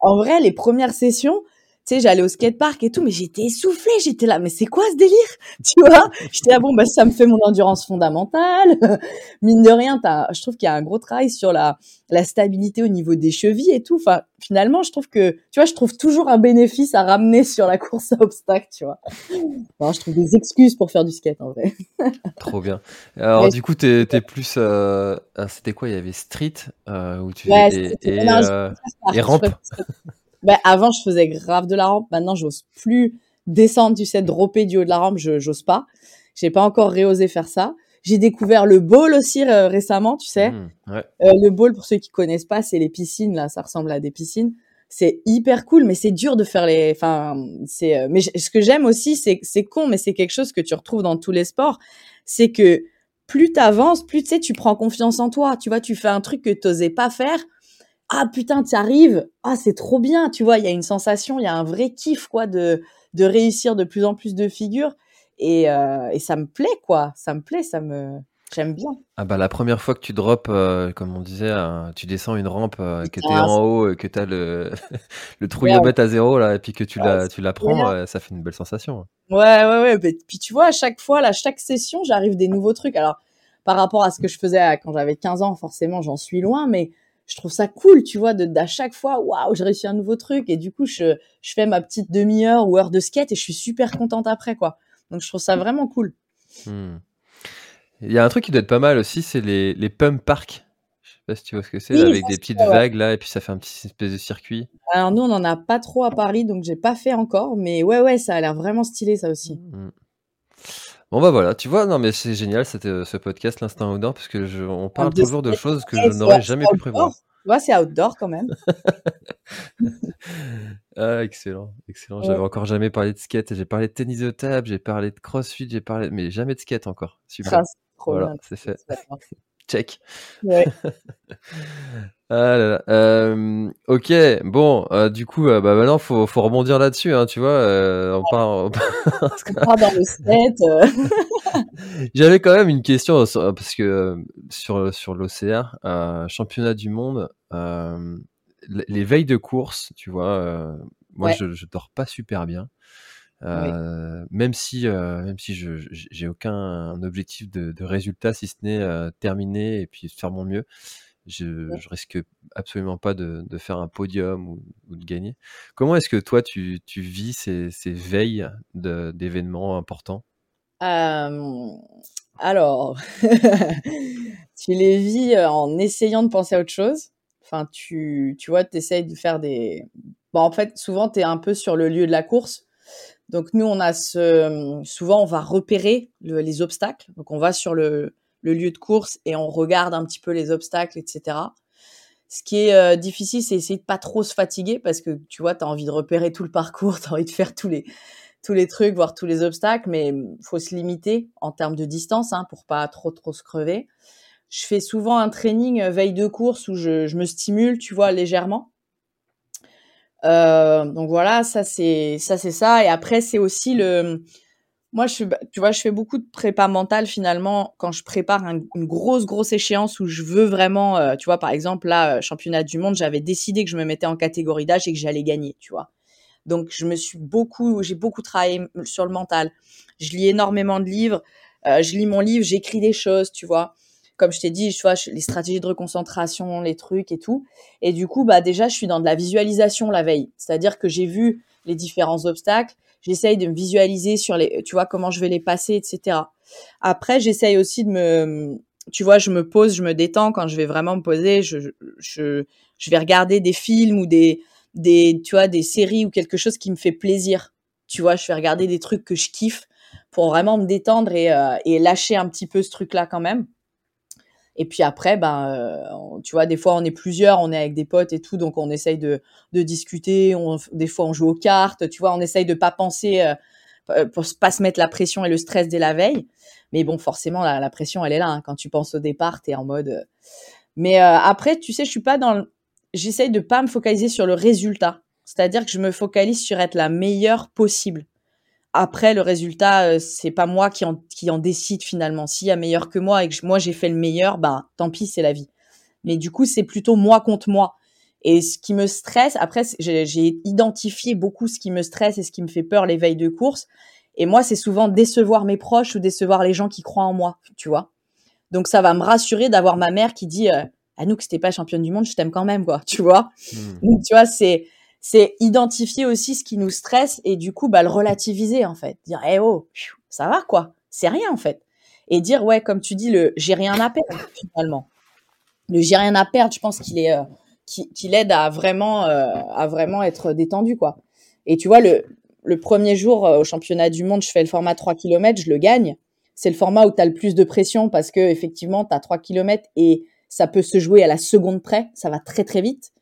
en vrai, les premières sessions, tu sais, j'allais au skatepark et tout, mais j'étais essoufflée, j'étais là, mais c'est quoi ce délire Tu vois? J'étais là, bon, bah, ça me fait mon endurance fondamentale. Mine de rien, je trouve qu'il y a un gros travail sur la, la stabilité au niveau des chevilles et tout. Enfin, finalement, je trouve que, tu vois, je trouve toujours un bénéfice à ramener sur la course à obstacles, tu vois. je trouve des excuses pour faire du skate, en vrai. Trop bien. Alors, du coup, t'es es plus, euh, ah, c'était quoi? Il y avait street, euh, où tu ouais, et, et, euh, et rampe. Ben, avant, je faisais grave de la rampe. Maintenant, j'ose plus descendre, tu sais, dropper du haut de la rampe. Je j'ose pas. J'ai pas encore réosé faire ça. J'ai découvert le bowl aussi euh, récemment, tu sais. Mmh, ouais. euh, le bowl, pour ceux qui connaissent pas, c'est les piscines là. Ça ressemble à des piscines. C'est hyper cool, mais c'est dur de faire les. Enfin, c'est. Euh, mais ce que j'aime aussi, c'est c'est con, mais c'est quelque chose que tu retrouves dans tous les sports. C'est que plus t'avances, plus tu sais, tu prends confiance en toi. Tu vois, tu fais un truc que t'osais pas faire ah putain, tu arrives, ah c'est trop bien, tu vois, il y a une sensation, il y a un vrai kiff quoi de de réussir de plus en plus de figures et, euh, et ça me plaît quoi, ça me plaît, ça me j'aime bien. Ah bah la première fois que tu drops, euh, comme on disait, tu descends une rampe euh, que tu es en haut, et que tu as le, le trouillomètre à zéro là, et puis que tu la, tu la prends, ça fait une belle sensation. Ouais, ouais, ouais. Puis tu vois, à chaque fois, là, chaque session, j'arrive des nouveaux trucs. Alors, par rapport à ce que je faisais quand j'avais 15 ans, forcément, j'en suis loin, mais je trouve ça cool, tu vois, de d'à chaque fois, waouh, j'ai réussi un nouveau truc et du coup, je, je fais ma petite demi-heure ou heure de skate et je suis super contente après, quoi. Donc, je trouve ça vraiment cool. Hmm. Il y a un truc qui doit être pas mal aussi, c'est les, les pump parks. Je sais pas si tu vois ce que c'est, avec des petites vagues là, et puis ça fait un petit espèce de circuit. Alors nous, on en a pas trop à Paris, donc j'ai pas fait encore, mais ouais, ouais, ça a l'air vraiment stylé ça aussi. Hmm. Bon bah voilà, tu vois, non mais c'est génial c'était ce podcast l'instant outdoor parce que je, on parle toujours de choses que je n'aurais jamais pu prévoir. Ouais, c'est outdoor quand même. ah, excellent, excellent. J'avais encore jamais parlé de skate. J'ai parlé de tennis de table, j'ai parlé de crossfit, j'ai parlé, mais jamais de skate encore. Super. Voilà, c'est fait. Check. Ouais. Ah là là. Euh, ok, bon, euh, du coup, euh, bah maintenant, faut, faut rebondir là-dessus, hein, tu vois. On part, on part dans le set. J'avais quand même une question parce que sur sur l'OCR, championnat du monde, les veilles de course, tu vois, moi je, je dors pas super bien. Même si, même si je j'ai aucun objectif de, de résultat, si ce n'est terminer et puis faire mon mieux je, je risque absolument pas de, de faire un podium ou, ou de gagner. Comment est-ce que toi, tu, tu vis ces, ces veilles d'événements importants? Euh, Alors, tu les vis en essayant de penser à autre chose? Enfin, tu, tu vois, tu essayes de faire des... Bon, en fait, souvent, tu es un peu sur le lieu de la course. Donc, nous, on a ce... Souvent, on va repérer les obstacles. Donc, on va sur le, lieu de course et on regarde un petit peu les obstacles, etc. Ce qui est euh, difficile, c'est essayer de pas trop se fatiguer parce que tu vois, tu as envie de repérer tout le parcours, tu as envie de faire tous les tous les trucs, voir tous les obstacles, mais faut se limiter en termes de distance hein, pour pas trop trop se crever. Je fais souvent un training euh, veille de course où je, je me stimule, tu vois, légèrement. Euh, donc voilà, ça c'est ça c'est ça. Et après c'est aussi le moi, je, tu vois, je fais beaucoup de prépa mentale finalement quand je prépare une grosse, grosse échéance où je veux vraiment, euh, tu vois, par exemple, là, euh, championnat du monde, j'avais décidé que je me mettais en catégorie d'âge et que j'allais gagner, tu vois. Donc, je me suis beaucoup, j'ai beaucoup travaillé sur le mental. Je lis énormément de livres. Je lis mon livre, j'écris des choses, tu vois. Comme je t'ai dit, vois, les stratégies de reconcentration, les trucs et tout. Et du coup, bah, déjà, je suis dans de la visualisation la veille. C'est-à-dire que j'ai vu les différents obstacles j'essaye de me visualiser sur les, tu vois, comment je vais les passer, etc. Après, j'essaye aussi de me, tu vois, je me pose, je me détends quand je vais vraiment me poser, je vais regarder des films ou des, des, tu vois, des séries ou quelque chose qui me fait plaisir. Tu vois, je vais regarder des trucs que je kiffe pour vraiment me détendre et, euh, et lâcher un petit peu ce truc-là quand même. Et puis après, ben, euh, tu vois, des fois on est plusieurs, on est avec des potes et tout, donc on essaye de, de discuter. On, des fois on joue aux cartes, tu vois, on essaye de pas penser, euh, euh, pour pas se mettre la pression et le stress dès la veille. Mais bon, forcément la, la pression elle est là. Hein. Quand tu penses au départ, t'es en mode. Mais après, tu sais, je suis pas dans. J'essaye de pas me focaliser sur le résultat. C'est-à-dire que je me focalise sur être la meilleure possible. Après, le résultat, euh, c'est pas moi qui en, qui en décide finalement. S'il y a meilleur que moi et que moi j'ai fait le meilleur, ben tant pis, c'est la vie. Mais du coup, c'est plutôt moi contre moi. Et ce qui me stresse, après, j'ai identifié beaucoup ce qui me stresse et ce qui me fait peur les veilles de course. Et moi, c'est souvent décevoir mes proches ou décevoir les gens qui croient en moi, tu vois. Donc, ça va me rassurer d'avoir ma mère qui dit euh, Anouk, si t'es pas championne du monde, je t'aime quand même, quoi, tu vois. Hmm. Donc, tu vois, c'est c'est identifier aussi ce qui nous stresse et du coup, bah, le relativiser, en fait. Dire, eh oh, ça va, quoi. C'est rien, en fait. Et dire, ouais, comme tu dis, le j'ai rien à perdre, finalement. Le j'ai rien à perdre, je pense qu'il est, euh, qui, qui l'aide à vraiment, euh, à vraiment être détendu, quoi. Et tu vois, le, le premier jour euh, au championnat du monde, je fais le format 3 km, je le gagne. C'est le format où tu as le plus de pression parce que effectivement, tu as 3 km et ça peut se jouer à la seconde près, ça va très très vite.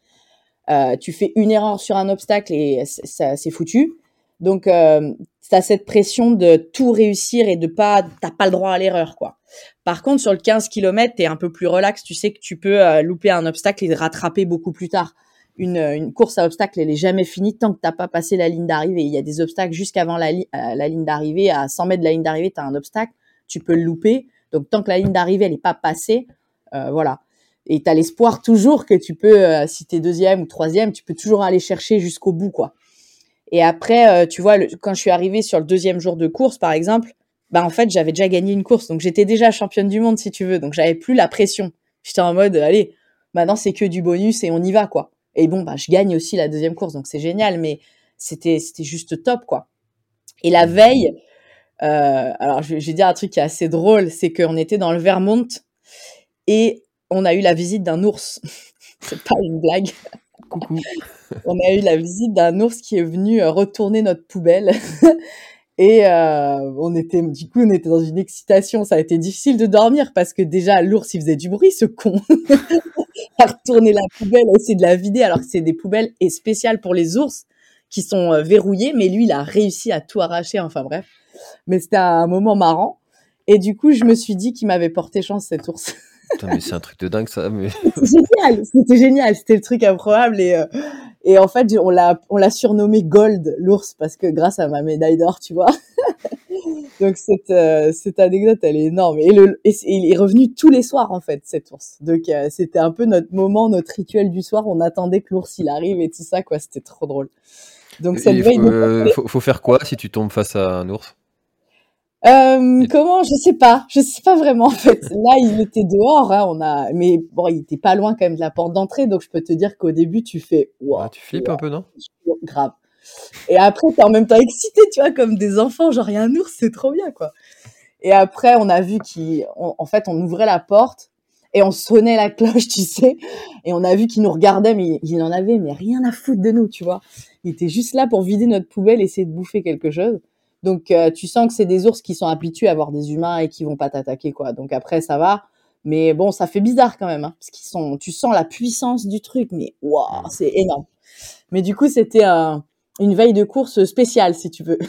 Euh, tu fais une erreur sur un obstacle et ça c'est foutu. Donc euh, tu as cette pression de tout réussir et de pas t'as pas le droit à l'erreur quoi. Par contre sur le 15 km, tu es un peu plus relax, tu sais que tu peux euh, louper un obstacle et rattraper beaucoup plus tard une, course à obstacles, elle est jamais finie tant que t'as pas passé la ligne d'arrivée. Il y a des obstacles jusqu'avant la, euh, la ligne d'arrivée. À 100 mètres de la ligne d'arrivée, tu as un obstacle, tu peux le louper. Donc tant que la ligne d'arrivée elle est pas passée, euh, voilà. Et tu as l'espoir toujours que tu peux, euh, si tu es deuxième ou troisième, tu peux toujours aller chercher jusqu'au bout, quoi. Et après, tu vois, quand je suis arrivée sur le deuxième jour de course, par exemple, bah en fait, j'avais déjà gagné une course, donc j'étais déjà championne du monde, si tu veux, donc j'avais plus la pression. J'étais en mode, allez, maintenant c'est que du bonus et on y va, quoi. Et bon, bah, je gagne aussi la deuxième course, donc c'est génial, mais c'était, c'était juste top, quoi. Et la veille, euh, alors je, je, vais dire un truc qui est assez drôle, c'est qu'on était dans le Vermont et on a eu la visite d'un ours. c'est pas une blague. Coucou. on a eu la visite d'un ours qui est venu euh, retourner notre poubelle. Et euh, on était, du coup, on était dans une excitation. Ça a été difficile de dormir parce que déjà l'ours il faisait du bruit, ce con. à retourner la poubelle, à essayer de la vider, alors que c'est des poubelles et spéciales pour les ours qui sont euh, verrouillées. Mais lui, il a réussi à tout arracher. Enfin bref, mais c'était un moment marrant. Et du coup, je me suis dit qu'il m'avait porté chance cet ours. Putain, mais c'est un truc de dingue ça. Mais... C'était génial, c'était génial, c'était le truc improbable et euh, et en fait, on l'a, on l'a surnommé Gold, l'ours, parce que grâce à ma médaille d'or, tu vois. Donc cette, euh, cette anecdote, elle est énorme. Et, le, et, il est revenu tous les soirs, en fait, cet ours. Donc euh, c'était un peu notre moment, notre rituel du soir. On attendait que l'ours, il arrive et tout ça, quoi. C'était trop drôle. Donc ça il faut, euh, faut, faut, faire quoi si tu tombes face à un ours? Euh, comment Je sais pas. Je sais pas vraiment en fait. Là, il était dehors. Hein, on a, mais bon, il était pas loin quand même de la porte d'entrée, donc je peux te dire qu'au début, tu fais. Wow, tu flippes un peu, non? Grave. Et après, t'es en même temps excité, tu vois, comme des enfants. Genre, il y a un ours, c'est trop bien, quoi. Et après, on a vu qu'en fait, on ouvrait la porte et on sonnait la cloche, tu sais. Et on a vu qu'il nous regardait, mais il en avait mais rien à foutre de nous, tu vois. Il était juste là pour vider notre poubelle, essayer de bouffer quelque chose. Donc euh, tu sens que c'est des ours qui sont habitués à voir des humains et qui vont pas t'attaquer quoi. Donc après ça va, mais bon ça fait bizarre quand même hein, parce qu'ils sont, tu sens la puissance du truc, mais waouh c'est énorme. Mais du coup c'était une veille de course spéciale si tu veux.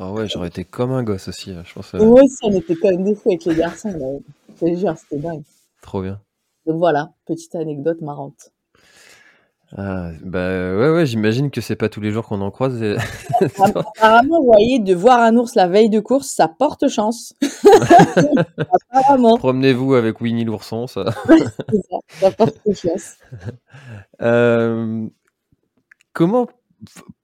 Ah ouais j'aurais été comme un gosse aussi, hein, je pense. Euh... aussi on était quand même des fous avec les garçons. Là. Je te jure c'était dingue. Trop bien. Donc voilà petite anecdote marrante. Ah, bah ouais, ouais, j'imagine que c'est pas tous les jours qu'on en croise. Apparemment, vous voyez, de voir un ours la veille de course, ça porte chance. Apparemment. Promenez-vous avec Winnie l'ourson, ça. ça, ça porte chance. Euh, comment,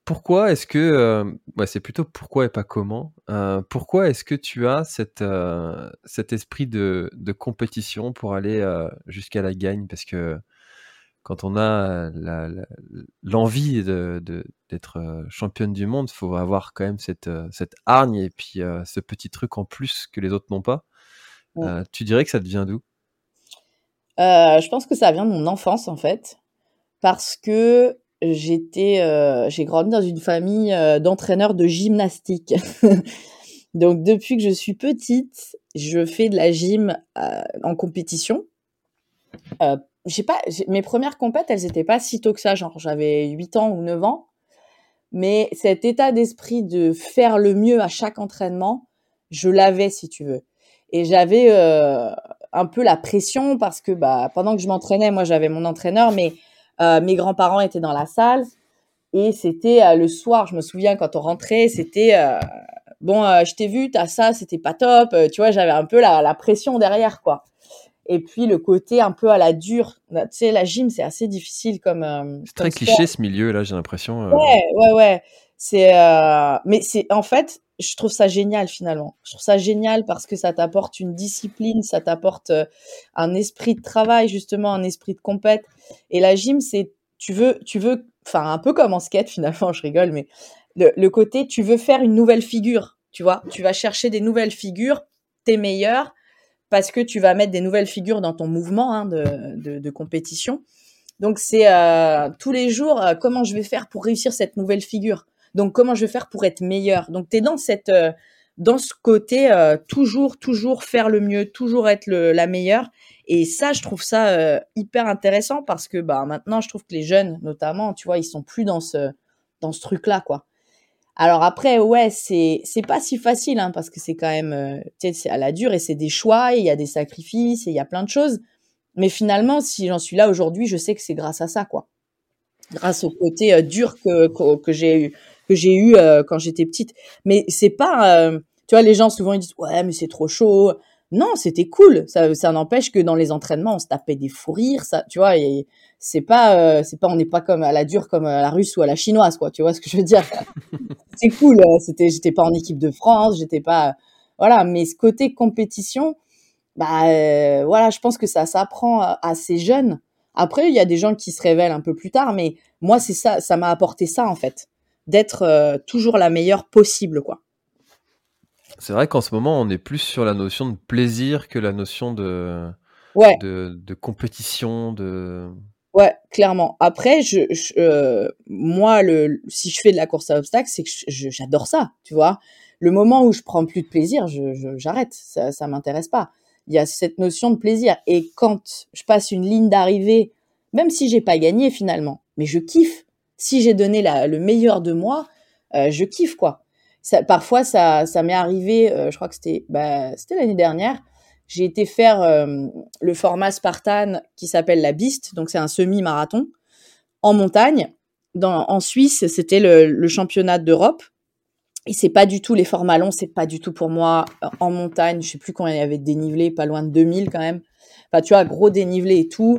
pourquoi est-ce que, euh, ouais, c'est plutôt pourquoi et pas comment. Euh, pourquoi est-ce que tu as cette, cet esprit de, de compétition pour aller jusqu'à la gagne? Parce que quand on a l'envie de, d'être euh, championne du monde, il faut avoir quand même cette, euh, cette hargne et puis euh, ce petit truc en plus que les autres n'ont pas. tu dirais que ça te vient d'où? Je pense que ça vient de mon enfance en fait, parce que j'étais, j'ai grandi dans une famille d'entraîneurs de gymnastique. Donc depuis que je suis petite, je fais de la gym en compétition j'ai pas, mes premières compètes, elles étaient pas si tôt que ça, genre j'avais 8 ans ou 9 ans. Mais cet état d'esprit de faire le mieux à chaque entraînement, je l'avais si tu veux. Et j'avais euh, un peu la pression parce que bah, pendant que je m'entraînais, moi j'avais mon entraîneur, mais euh, mes grands-parents étaient dans la salle. Et c'était euh, le soir, je me souviens quand on rentrait, c'était bon, je t'ai vu, t'as ça, c'était pas top. tu vois, j'avais un peu la, la pression derrière quoi. Et puis le côté un peu à la dure. Tu sais, la gym, c'est assez difficile comme. euh, C'est très cliché ce milieu là, j'ai l'impression. euh. Ouais, ouais, ouais. C'est, euh, mais c'est, en fait, je trouve ça génial finalement. Je trouve ça génial parce que ça t'apporte une discipline, ça t'apporte euh, un esprit de travail, justement, un esprit de compète. Et la gym, c'est, tu veux, tu veux, enfin, un peu comme en skate finalement, je rigole, mais le, le côté, tu veux faire une nouvelle figure, tu vois. Tu vas chercher des nouvelles figures, tes meilleures, parce que tu vas mettre des nouvelles figures dans ton mouvement hein, de, de, de compétition. Donc c'est euh, tous les jours euh, comment je vais faire pour réussir cette nouvelle figure? Donc comment je vais faire pour être meilleur? Donc tu es dans cette euh, dans ce côté euh, toujours toujours faire le mieux, toujours être le, la meilleure et ça je trouve ça euh, hyper intéressant parce que bah maintenant je trouve que les jeunes notamment, tu vois, ils sont plus dans ce dans ce truc là quoi. Alors après ouais, c'est c'est pas si facile hein, parce que c'est quand même euh, c'est à la dure et c'est des choix, il y a des sacrifices, et il y a plein de choses. Mais finalement, si j'en suis là aujourd'hui, je sais que c'est grâce à ça, quoi. Grâce au côté euh, dur que, que, que j'ai eu, que j'ai eu euh, quand j'étais petite. Mais c'est pas, euh, tu vois, les gens souvent ils disent ouais, mais c'est trop chaud. Non, c'était cool. Ça, ça n'empêche que dans les entraînements, on se tapait des fous rires, ça, tu vois. Et c'est pas, euh, c'est pas, on n'est pas comme à la dure comme à la russe ou à la chinoise, quoi. Tu vois ce que je veux dire C'est cool. euh, C'était, j'étais pas en équipe de France, j'étais pas, voilà. Mais ce côté compétition bah euh, voilà, je pense que ça s'apprend à- assez jeune. Après, il y a des gens qui se révèlent un peu plus tard, mais moi, c'est ça, ça m'a apporté ça en fait, d'être euh, toujours la meilleure possible, quoi. C'est vrai qu'en ce moment, on est plus sur la notion de plaisir que la notion de, Ouais, de, de compétition, de... ouais, clairement. Après, je, je, euh, moi, le, si je fais de la course à obstacles, c'est que j'adore ça, tu vois. Le moment où je prends plus de plaisir, j'arrête, ça, ça m'intéresse pas. Il y a cette notion de plaisir. Et quand je passe une ligne d'arrivée, même si j'ai pas gagné finalement, mais je kiffe. Si j'ai donné la- le meilleur de moi, euh, je kiffe quoi. Parfois, ça, ça m'est arrivé. euh, je crois que c'était, bah, l'année dernière. J'ai été faire euh, le format Spartan qui s'appelle la Beast, donc c'est un semi-marathon en montagne. Dans, en Suisse, c'était le, championnat d'Europe. Et c'est pas du tout les formats longs, c'est pas du tout pour moi en montagne. Je sais plus combien il y avait dénivelé, pas loin de 2000 quand même. Enfin, tu vois, gros dénivelé et tout.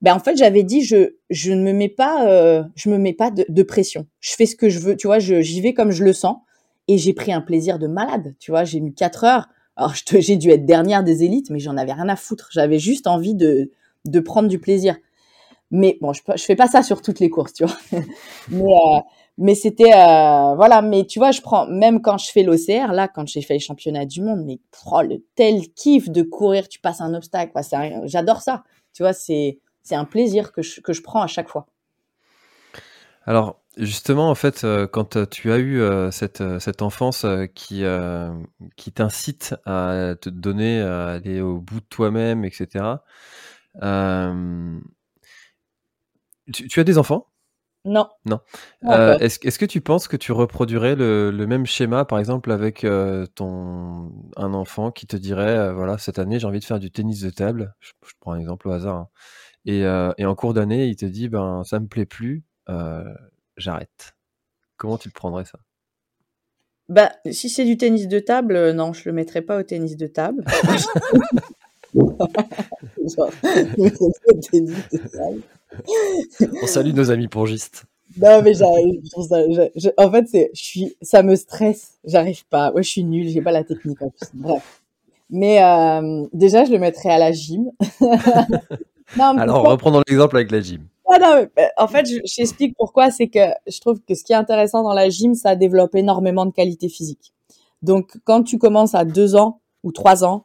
Ben en fait, j'avais dit je je ne me mets pas euh, je me mets pas de, de pression. Je fais ce que je veux, tu vois, j'y vais comme je le sens et j'ai pris un plaisir de malade, tu vois, j'ai mis quatre heures. Alors j'ai dû être dernière des élites, mais j'en avais rien à foutre. J'avais juste envie de de prendre du plaisir. Mais bon, je je fais pas ça sur toutes les courses, tu vois. mais euh, mais c'était euh, voilà, mais tu vois, je prends même quand je fais l'OCR là, quand j'ai fait les championnats du monde, mais oh, le tel kiff de courir, tu passes un obstacle, j'adore ça. Tu vois, c'est c'est un plaisir que je, que je prends à chaque fois. Alors, justement, en fait, euh, quand euh, tu as eu euh, cette, cette enfance qui, qui t'incite à te donner, à aller au bout de toi-même, etc., tu, tu as des enfants? Non. Non. Euh, est-ce, est-ce que tu penses que tu reproduirais le, le même schéma, par exemple, avec euh, ton, un enfant qui te dirait, euh, voilà, cette année, j'ai envie de faire du tennis de table, je, je prends un exemple au hasard, hein. et, euh, et en cours d'année, il te dit, ben, ça me plaît plus, euh, j'arrête. Comment tu le prendrais, ça? Bah, si c'est du tennis de table, euh, non, je le mettrai pas au tennis de table. Genre, tennis de. On salue nos amis pongistes. Non, mais j'arrive, en fait, c'est, je suis, ça me stresse. J'arrive pas. Ouais, je suis nulle. J'ai pas la technique en plus. Bref. Mais euh, déjà, je le mettrais à la gym. non, mais Alors, pourquoi reprenons l'exemple avec la gym. Non, euh, en fait, je, je t'explique pourquoi. C'est que je trouve que ce qui est intéressant dans la gym, ça développe énormément de qualité physique. Donc, quand tu commences à deux ans ou trois ans,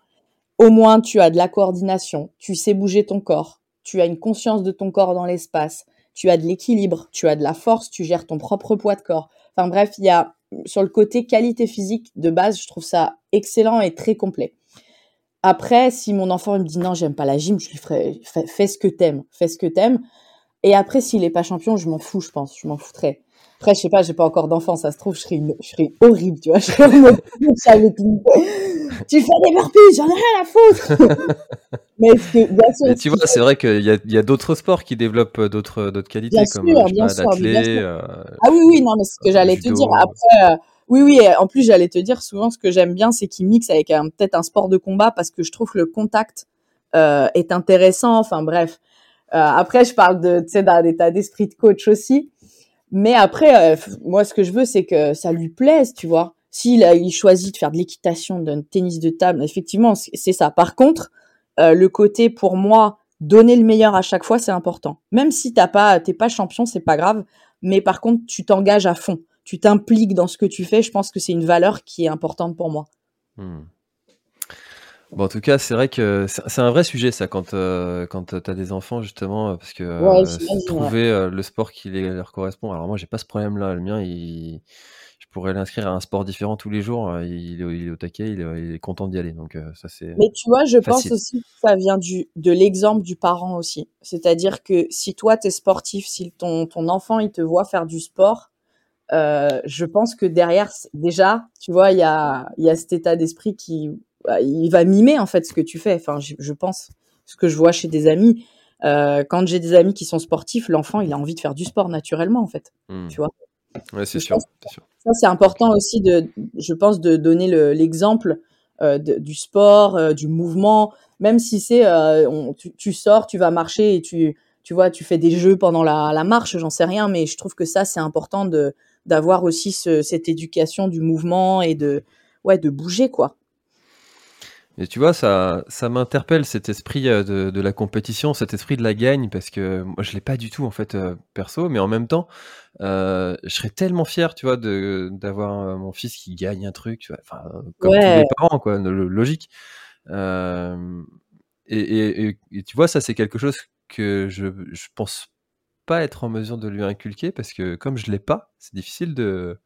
au moins tu as de la coordination, tu sais bouger ton corps, tu as une conscience de ton corps dans l'espace, tu as de l'équilibre, tu as de la force, tu gères ton propre poids de corps. Enfin bref, il y a sur le côté qualité physique de base, je trouve ça excellent et très complet. Après, si mon enfant me dit non, j'aime pas la gym, je lui ferai fais ce que t'aimes, fais ce que t'aimes. Et après, s'il est pas champion, je m'en fous, je pense, je m'en foutrais. Après, je sais pas, j'ai pas encore d'enfant, ça se trouve, je serais, une- je serais horrible, tu vois. Je serais une- tu fais des burpees, j'en ai rien à foutre. Mais que, bien sûr, tu vois, c'est vrai qu'il y a, il y a d'autres sports qui développent euh, d'autres, d'autres qualités, Bien comme, sûr, euh, sais bien pas, sûr, bien sûr. euh, Ah oui, oui, non, mais ce que euh, j'allais te dire. Après, euh, oui, oui, euh, en plus, j'allais te dire souvent ce que j'aime bien, c'est qu'ils mixent avec peut-être un sport de combat parce que je trouve que le contact est intéressant. Enfin bref. Après, je parle de, tu sais, d'un état d'esprit de coach aussi. Mais après, moi, ce que je veux, c'est que ça lui plaise, tu vois. S'il il choisit de faire de l'équitation, d'un tennis de table, effectivement, c'est ça. Par contre, le côté pour moi donner le meilleur à chaque fois, c'est important. Même si t'as pas, t'es pas champion, c'est pas grave. Mais par contre, tu t'engages à fond. Tu t'impliques dans ce que tu fais. Je pense que c'est une valeur qui est importante pour moi. Hmm. Bon, en tout cas, c'est vrai que c'est un vrai sujet, ça, quand, euh, quand tu as des enfants, justement, parce que euh, trouver euh, le sport qui leur correspond. Alors, moi, j'ai pas ce problème-là. Le mien, il pourrais l'inscrire à un sport différent tous les jours. Euh, il, est, au taquet, il est, content d'y aller. Donc euh, ça c'est. Mais tu vois, je pense aussi que ça vient du de l'exemple du parent aussi. C'est-à-dire que si toi tu es sportif, si ton ton enfant il te voit faire du sport, euh, je pense que derrière déjà, tu vois, il y a il y a cet état d'esprit qui bah, il va mimer en fait ce que tu fais. Enfin, je, pense ce que je vois chez des amis. quand j'ai des amis qui sont sportifs, l'enfant il a envie de faire du sport naturellement en fait. Mmh. Tu vois. Ouais, c'est sûr, sûr. Ça, c'est important aussi de, je pense, de donner l'exemple euh, du sport, euh, du mouvement, même si c'est, euh, tu, tu, sors, tu vas marcher et tu, tu vois, tu fais des jeux pendant la, la marche, j'en sais rien, mais je trouve que ça, c'est important de d'avoir aussi ce, cette éducation du mouvement et de, ouais, de bouger, quoi. Et tu vois, ça, ça m'interpelle cet esprit euh, de, de, la compétition, cet esprit de la gagne, parce que moi je l'ai pas du tout en fait euh, perso, mais en même temps, euh, je serais tellement fier, tu vois, d'avoir mon fils qui gagne un truc, tu vois, enfin comme tous les parents, quoi, logique. Et, et, et, tu vois, ça c'est quelque chose que je je pense pas être en mesure de lui inculquer, parce que comme je l'ai pas, c'est difficile de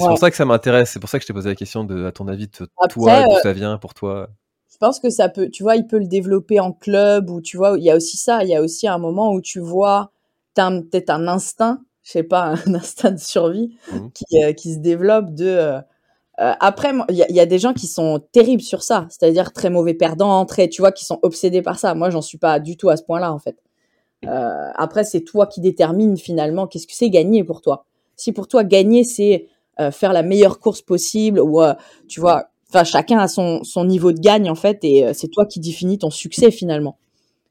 c'est pour ça que ça m'intéresse. C'est pour ça que je t'ai posé la question de, à ton avis, toi, d'où euh, ça vient pour toi? Je pense que ça peut, tu vois, il peut le développer en club ou tu vois, il y a aussi ça. Il y a aussi un moment où tu vois, t'as peut-être un instinct, je sais pas, un instinct de survie mmh. qui, euh, qui se développe de. Euh, après, il y, y, a des gens qui sont terribles sur ça, c'est-à-dire très mauvais perdants, très, tu vois, qui sont obsédés par ça. Moi, j'en suis pas du tout à ce point-là, en fait. après, c'est toi qui détermine finalement qu'est-ce que c'est gagner pour toi. Si pour toi gagner, c'est euh, faire la meilleure course possible ou euh, tu vois enfin chacun a son son niveau de gagne en fait et euh, c'est toi qui définis ton succès finalement.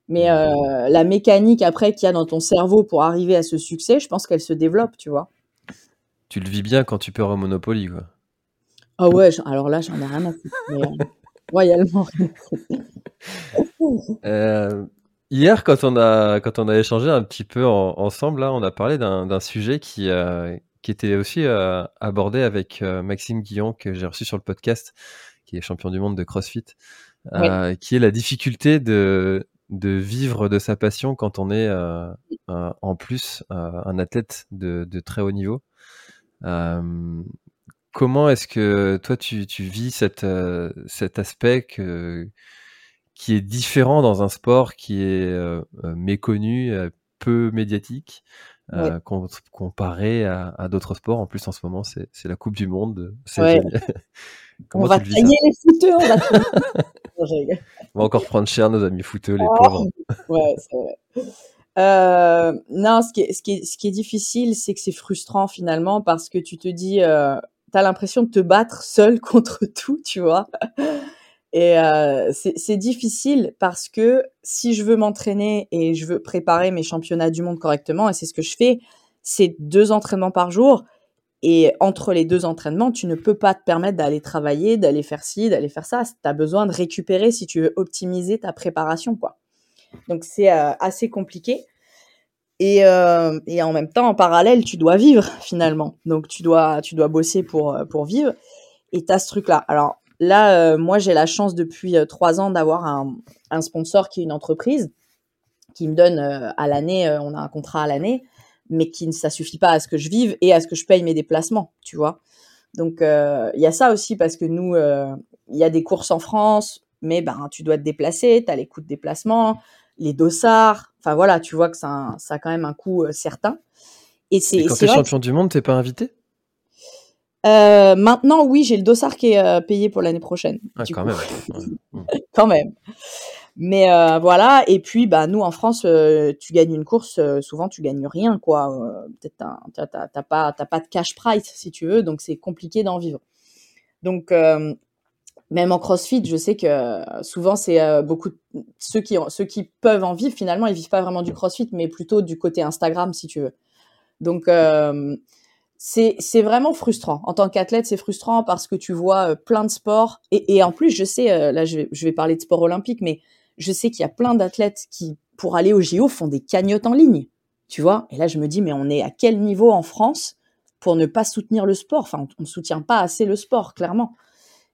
Mais la mécanique après qu'il y a dans ton cerveau pour arriver à ce succès je pense qu'elle se développe tu vois. Tu le vis bien quand tu perds au Monopoly quoi. Ah ouais alors là j'en ai rien à foutre royalement Hier, quand on a quand on a échangé un petit peu ensemble, là, on a parlé d'un sujet qui, qui était aussi euh, abordé avec euh, Maxime Guillon, que j'ai reçu sur le podcast, qui est champion du monde de CrossFit, euh, qui est la difficulté de, de vivre de sa passion quand on est en plus un athlète de, de, très haut niveau. comment est-ce que toi tu, tu vis cette, cet aspect que, qui est différent dans un sport qui est méconnu, peu médiatique euh, comparé à, à d'autres sports. En plus, en ce moment, c'est la Coupe du Monde. Ouais. on va tailler les footeux, on va on va encore prendre cher nos amis footeux, les oh, pauvres. ouais, c'est vrai. Euh, non, ce qui est, ce qui est, ce qui est difficile, c'est que c'est frustrant finalement parce que tu te dis, euh, tu as l'impression de te battre seul contre tout, tu vois. Et euh, c'est difficile parce que si je veux m'entraîner et je veux préparer mes championnats du monde correctement, et c'est ce que je fais, c'est deux entraînements par jour. Et entre les deux entraînements, tu ne peux pas te permettre d'aller travailler, d'aller faire ci, d'aller faire ça. Tu as besoin de récupérer si tu veux optimiser ta préparation. quoi. Donc c'est euh, assez compliqué. Et, euh, et, en même temps, en parallèle, tu dois vivre finalement. Donc tu dois, tu dois bosser pour, pour vivre. Et tu as ce truc-là. Alors Là, euh, moi, j'ai la chance depuis euh, trois ans d'avoir un, sponsor qui est une entreprise qui me donne euh, à l'année, on a un contrat à l'année, mais qui ne ça suffit pas à ce que je vive et à ce que je paye mes déplacements, tu vois. Donc il y a ça aussi parce que nous, il y a des courses en France, mais ben tu dois te déplacer, tu as les coûts de déplacement, les dossards, enfin voilà, tu vois que ça, ça a quand même un coût certain. Et, c'est, quand tu es champion du monde, t'es pas invité? Euh, maintenant, oui, j'ai le dossard qui est euh, payé pour l'année prochaine. Ah, quand même. quand même. Mais euh, voilà. Et puis, bah, nous en France, tu gagnes une course, souvent tu gagnes rien, quoi. Peut-être t'as pas, t'as pas de cash price si tu veux, donc c'est compliqué d'en vivre. Donc, même en CrossFit, je sais que souvent c'est beaucoup ceux qui ceux qui peuvent en vivre finalement ils vivent pas vraiment du CrossFit mais plutôt du côté Instagram si tu veux. Donc c'est vraiment frustrant en tant qu'athlète c'est frustrant parce que tu vois plein de sports et, en plus je sais là je vais je vais parler de sport olympique mais je sais qu'il y a plein d'athlètes qui pour aller au JO font des cagnottes en ligne tu vois et là je me dis mais on est à quel niveau en France pour ne pas soutenir le sport? Enfin on, ne soutient pas assez le sport clairement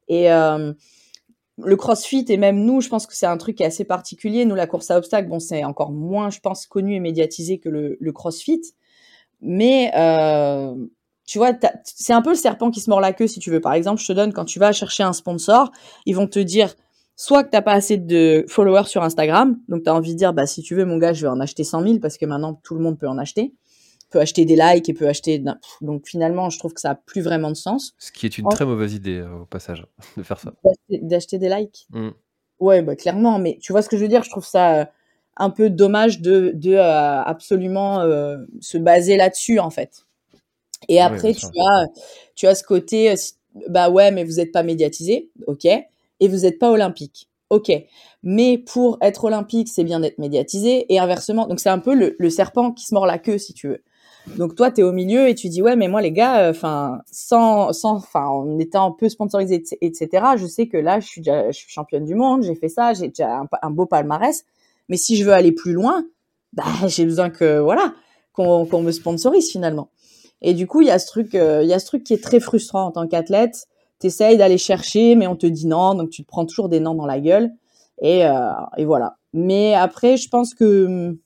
et euh, le crossfit et même nous, je pense que c'est un truc qui est assez particulier. Nous, la course à obstacles, bon, c'est encore moins, je pense, connu et médiatisé que le, crossfit. Mais euh, tu vois, c'est un peu le serpent qui se mord la queue, si tu veux. Par exemple, je te donne, quand tu vas chercher un sponsor, ils vont te dire soit que t'as pas assez de followers sur Instagram, donc tu as envie de dire, bah si tu veux, mon gars, je vais en acheter 100 000 parce que maintenant tout le monde peut en acheter peut acheter des likes et peut acheter. Donc finalement, je trouve que ça a plus vraiment de sens. Ce qui est une très mauvaise idée euh, au passage de faire ça. D'acheter des likes. Mmh. Ouais, bah, clairement. Mais tu vois ce que je veux dire? Je trouve ça euh, un peu dommage de, de euh, absolument se baser là-dessus en fait. Et après, tu as, tu as ce côté, bah ouais, mais vous n'êtes pas médiatisé, ok, et vous n'êtes pas olympique. Ok, mais pour être olympique, c'est bien d'être médiatisé et inversement. Donc c'est un peu le, le, serpent qui se mord la queue, si tu veux. Donc toi, tu es au milieu et tu dis ouais, mais moi les gars, euh, enfin sans sans enfin en étant un peu sponsorisé etc. Je sais que là, je suis déjà je suis championne du monde, j'ai fait ça, j'ai déjà un, beau palmarès. Mais si je veux aller plus loin, bah j'ai besoin que voilà qu'on qu'on me sponsorise finalement. Et du coup, il y a ce truc, euh, il y a ce truc qui est très frustrant en tant qu'athlète. T'essayes d'aller chercher, mais on te dit non, donc tu te prends toujours des noms dans la gueule. Et, euh, et voilà. Mais après, je pense que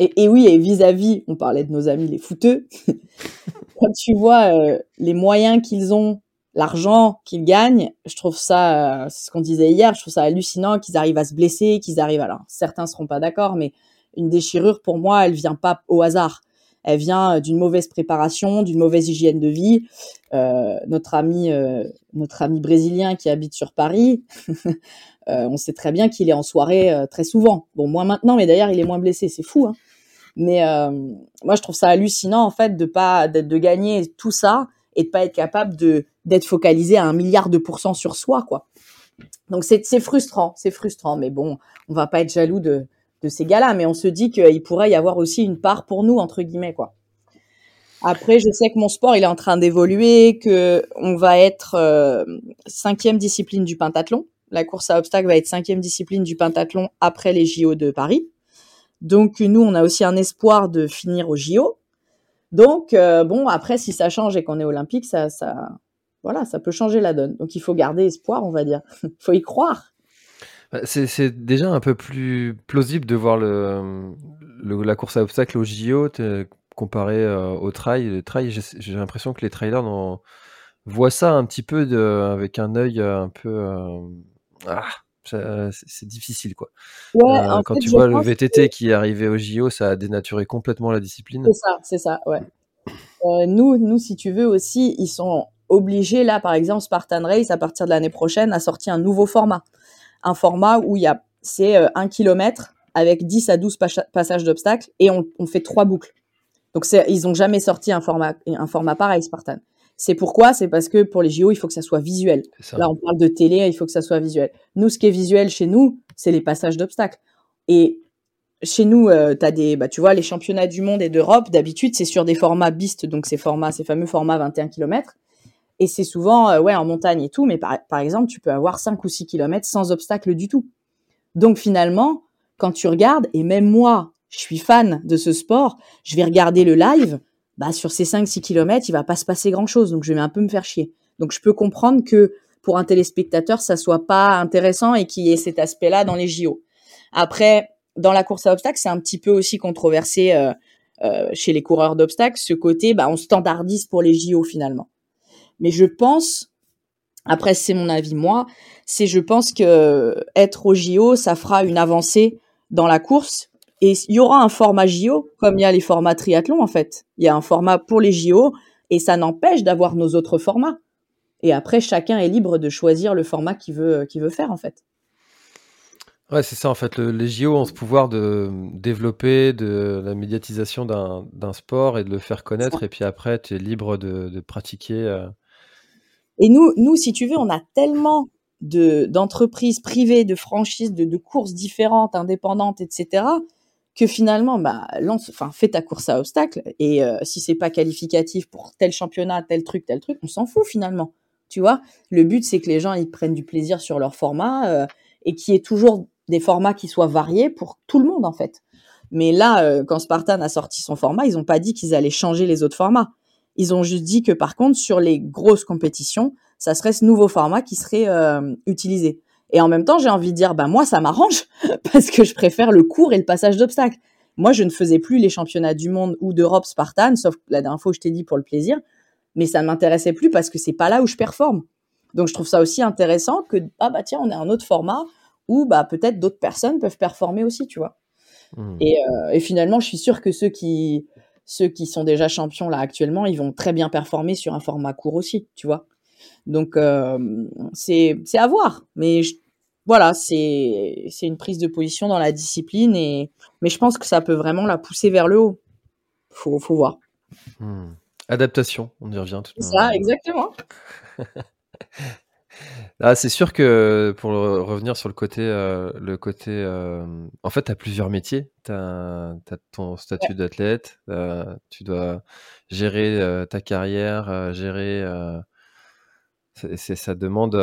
et, oui, et vis-à-vis, on parlait de nos amis les fouteux, quand tu vois euh, les moyens qu'ils ont, l'argent qu'ils gagnent, je trouve ça, euh, c'est ce qu'on disait hier, je trouve ça hallucinant qu'ils arrivent à se blesser, qu'ils arrivent, alors certains seront pas d'accord, mais une déchirure, pour moi, elle vient pas au hasard. Elle vient euh, d'une mauvaise préparation, d'une mauvaise hygiène de vie. notre ami, notre ami brésilien qui habite sur Paris, on sait très bien qu'il est en soirée très souvent. Bon, moins maintenant, mais d'ailleurs, il est moins blessé. C'est fou. Hein mais euh, moi, je trouve ça hallucinant en fait de pas de gagner tout ça et de pas être capable de d'être focalisé à un milliard de pourcents sur soi, quoi. Donc c'est frustrant, c'est frustrant. Mais bon, on va pas être jaloux de de ces gars-là, mais on se dit qu'il pourrait y avoir aussi une part pour nous entre guillemets, quoi. Après, je sais que mon sport, il est en train d'évoluer, que on va être euh, cinquième discipline du pentathlon. La course à obstacles va être cinquième discipline du pentathlon après les JO de Paris. Donc nous, on a aussi un espoir de finir au JO. Donc euh, bon, après, si ça change et qu'on est olympique, ça, ça, voilà, ça peut changer la donne. Donc il faut garder espoir, on va dire. Il faut y croire. Bah, c'est déjà un peu plus plausible de voir le, la course à obstacles au JO comparé euh, au trail. Le trail, j'ai l'impression que les trailers voient ça un petit peu de, avec un œil un peu. Euh, ah, c'est difficile quoi. Euh, quand tu vois le VTT qui est arrivé au JO, ça a dénaturé complètement la discipline. C'est ça, c'est ça, ouais. Euh, nous, nous, si tu veux aussi, ils sont obligés là, par exemple, Spartan Race à partir de l'année prochaine a sorti un nouveau format, un format où il y a c'est euh, un kilomètre avec 10 à 12 passages d'obstacles et on, on, fait trois boucles. Donc ils ont jamais sorti un format un format pareil Spartan. C'est pourquoi? C'est parce que pour les JO, il faut que ça soit visuel. Là, on parle de télé, il faut que ça soit visuel. Nous, ce qui est visuel chez nous, c'est les passages d'obstacles. Et chez nous, euh, tu as des, bah, tu vois, les championnats du monde et d'Europe, d'habitude, c'est sur des formats BIST, donc ces formats, ces fameux formats 21 km. Et c'est souvent, euh, ouais, en montagne et tout, mais par, exemple, tu peux avoir 5 ou 6 km sans obstacle du tout. Donc finalement, quand tu regardes, et même moi, je suis fan de ce sport, je vais regarder le live, bah, sur ces 5-6 km, il va pas se passer grand-chose. Donc, je vais un peu me faire chier. Donc, je peux comprendre que pour un téléspectateur, ça soit pas intéressant et qu'il y ait cet aspect-là dans les JO. Après, dans la course à obstacles, c'est un petit peu aussi controversé euh, euh, chez les coureurs d'obstacles, ce côté, bah, on standardise pour les JO finalement. Mais je pense, après c'est mon avis moi, c'est je pense que être au JO, ça fera une avancée dans la course et il y aura un format JO, comme il y a les formats triathlon en fait. Il y a un format pour les JO, et ça n'empêche d'avoir nos autres formats. Et après, chacun est libre de choisir le format qu'il veut, qu'il veut faire en fait. Ouais, c'est ça en fait. les JO ont ce pouvoir de développer de la médiatisation d'un sport et de le faire connaître. Et puis après, tu es libre de, de pratiquer. Euh. Et nous, nous, si tu veux, on a tellement de d'entreprises privées, de franchises, de, de courses différentes, indépendantes, etc. Que finalement, bah, lance, enfin, fais ta course à obstacles et euh, si c'est pas qualificatif pour tel championnat, tel truc, tel truc, on s'en fout finalement. Tu vois, le but c'est que les gens ils prennent du plaisir sur leur format euh, et qu'il y ait toujours des formats qui soient variés pour tout le monde en fait. Mais là, euh, quand Spartan a sorti son format, ils n'ont pas dit qu'ils allaient changer les autres formats. Ils ont juste dit que par contre, sur les grosses compétitions, ça serait ce nouveau format qui serait euh, utilisé. Et en même temps, j'ai envie de dire, bah moi, ça m'arrange parce que je préfère le cours et le passage d'obstacles. Moi, je ne faisais plus les championnats du monde ou d'Europe Spartan, sauf la dernière fois, je t'ai dit pour le plaisir, mais ça ne m'intéressait plus parce que c'est pas là où je performe. Donc, je trouve ça aussi intéressant que, ah bah tiens, on a un autre format où bah peut-être d'autres personnes peuvent performer aussi, tu vois. Mmh. Et, euh, et, finalement, je suis sûre que ceux qui, ceux qui sont déjà champions là actuellement, ils vont très bien performer sur un format court aussi, tu vois. Donc euh, c'est à voir, mais voilà, c'est une prise de position dans la discipline et mais je pense que ça peut vraiment la pousser vers le haut. Faut faut voir. Mmh. Adaptation, on y revient tout Ça, exactement. Ah, c'est sûr que pour revenir sur le côté, euh, le côté, euh, en fait, tu as plusieurs métiers. Tu as, ton statut d'athlète, euh, tu dois gérer ta carrière, gérer. c'est, ça demande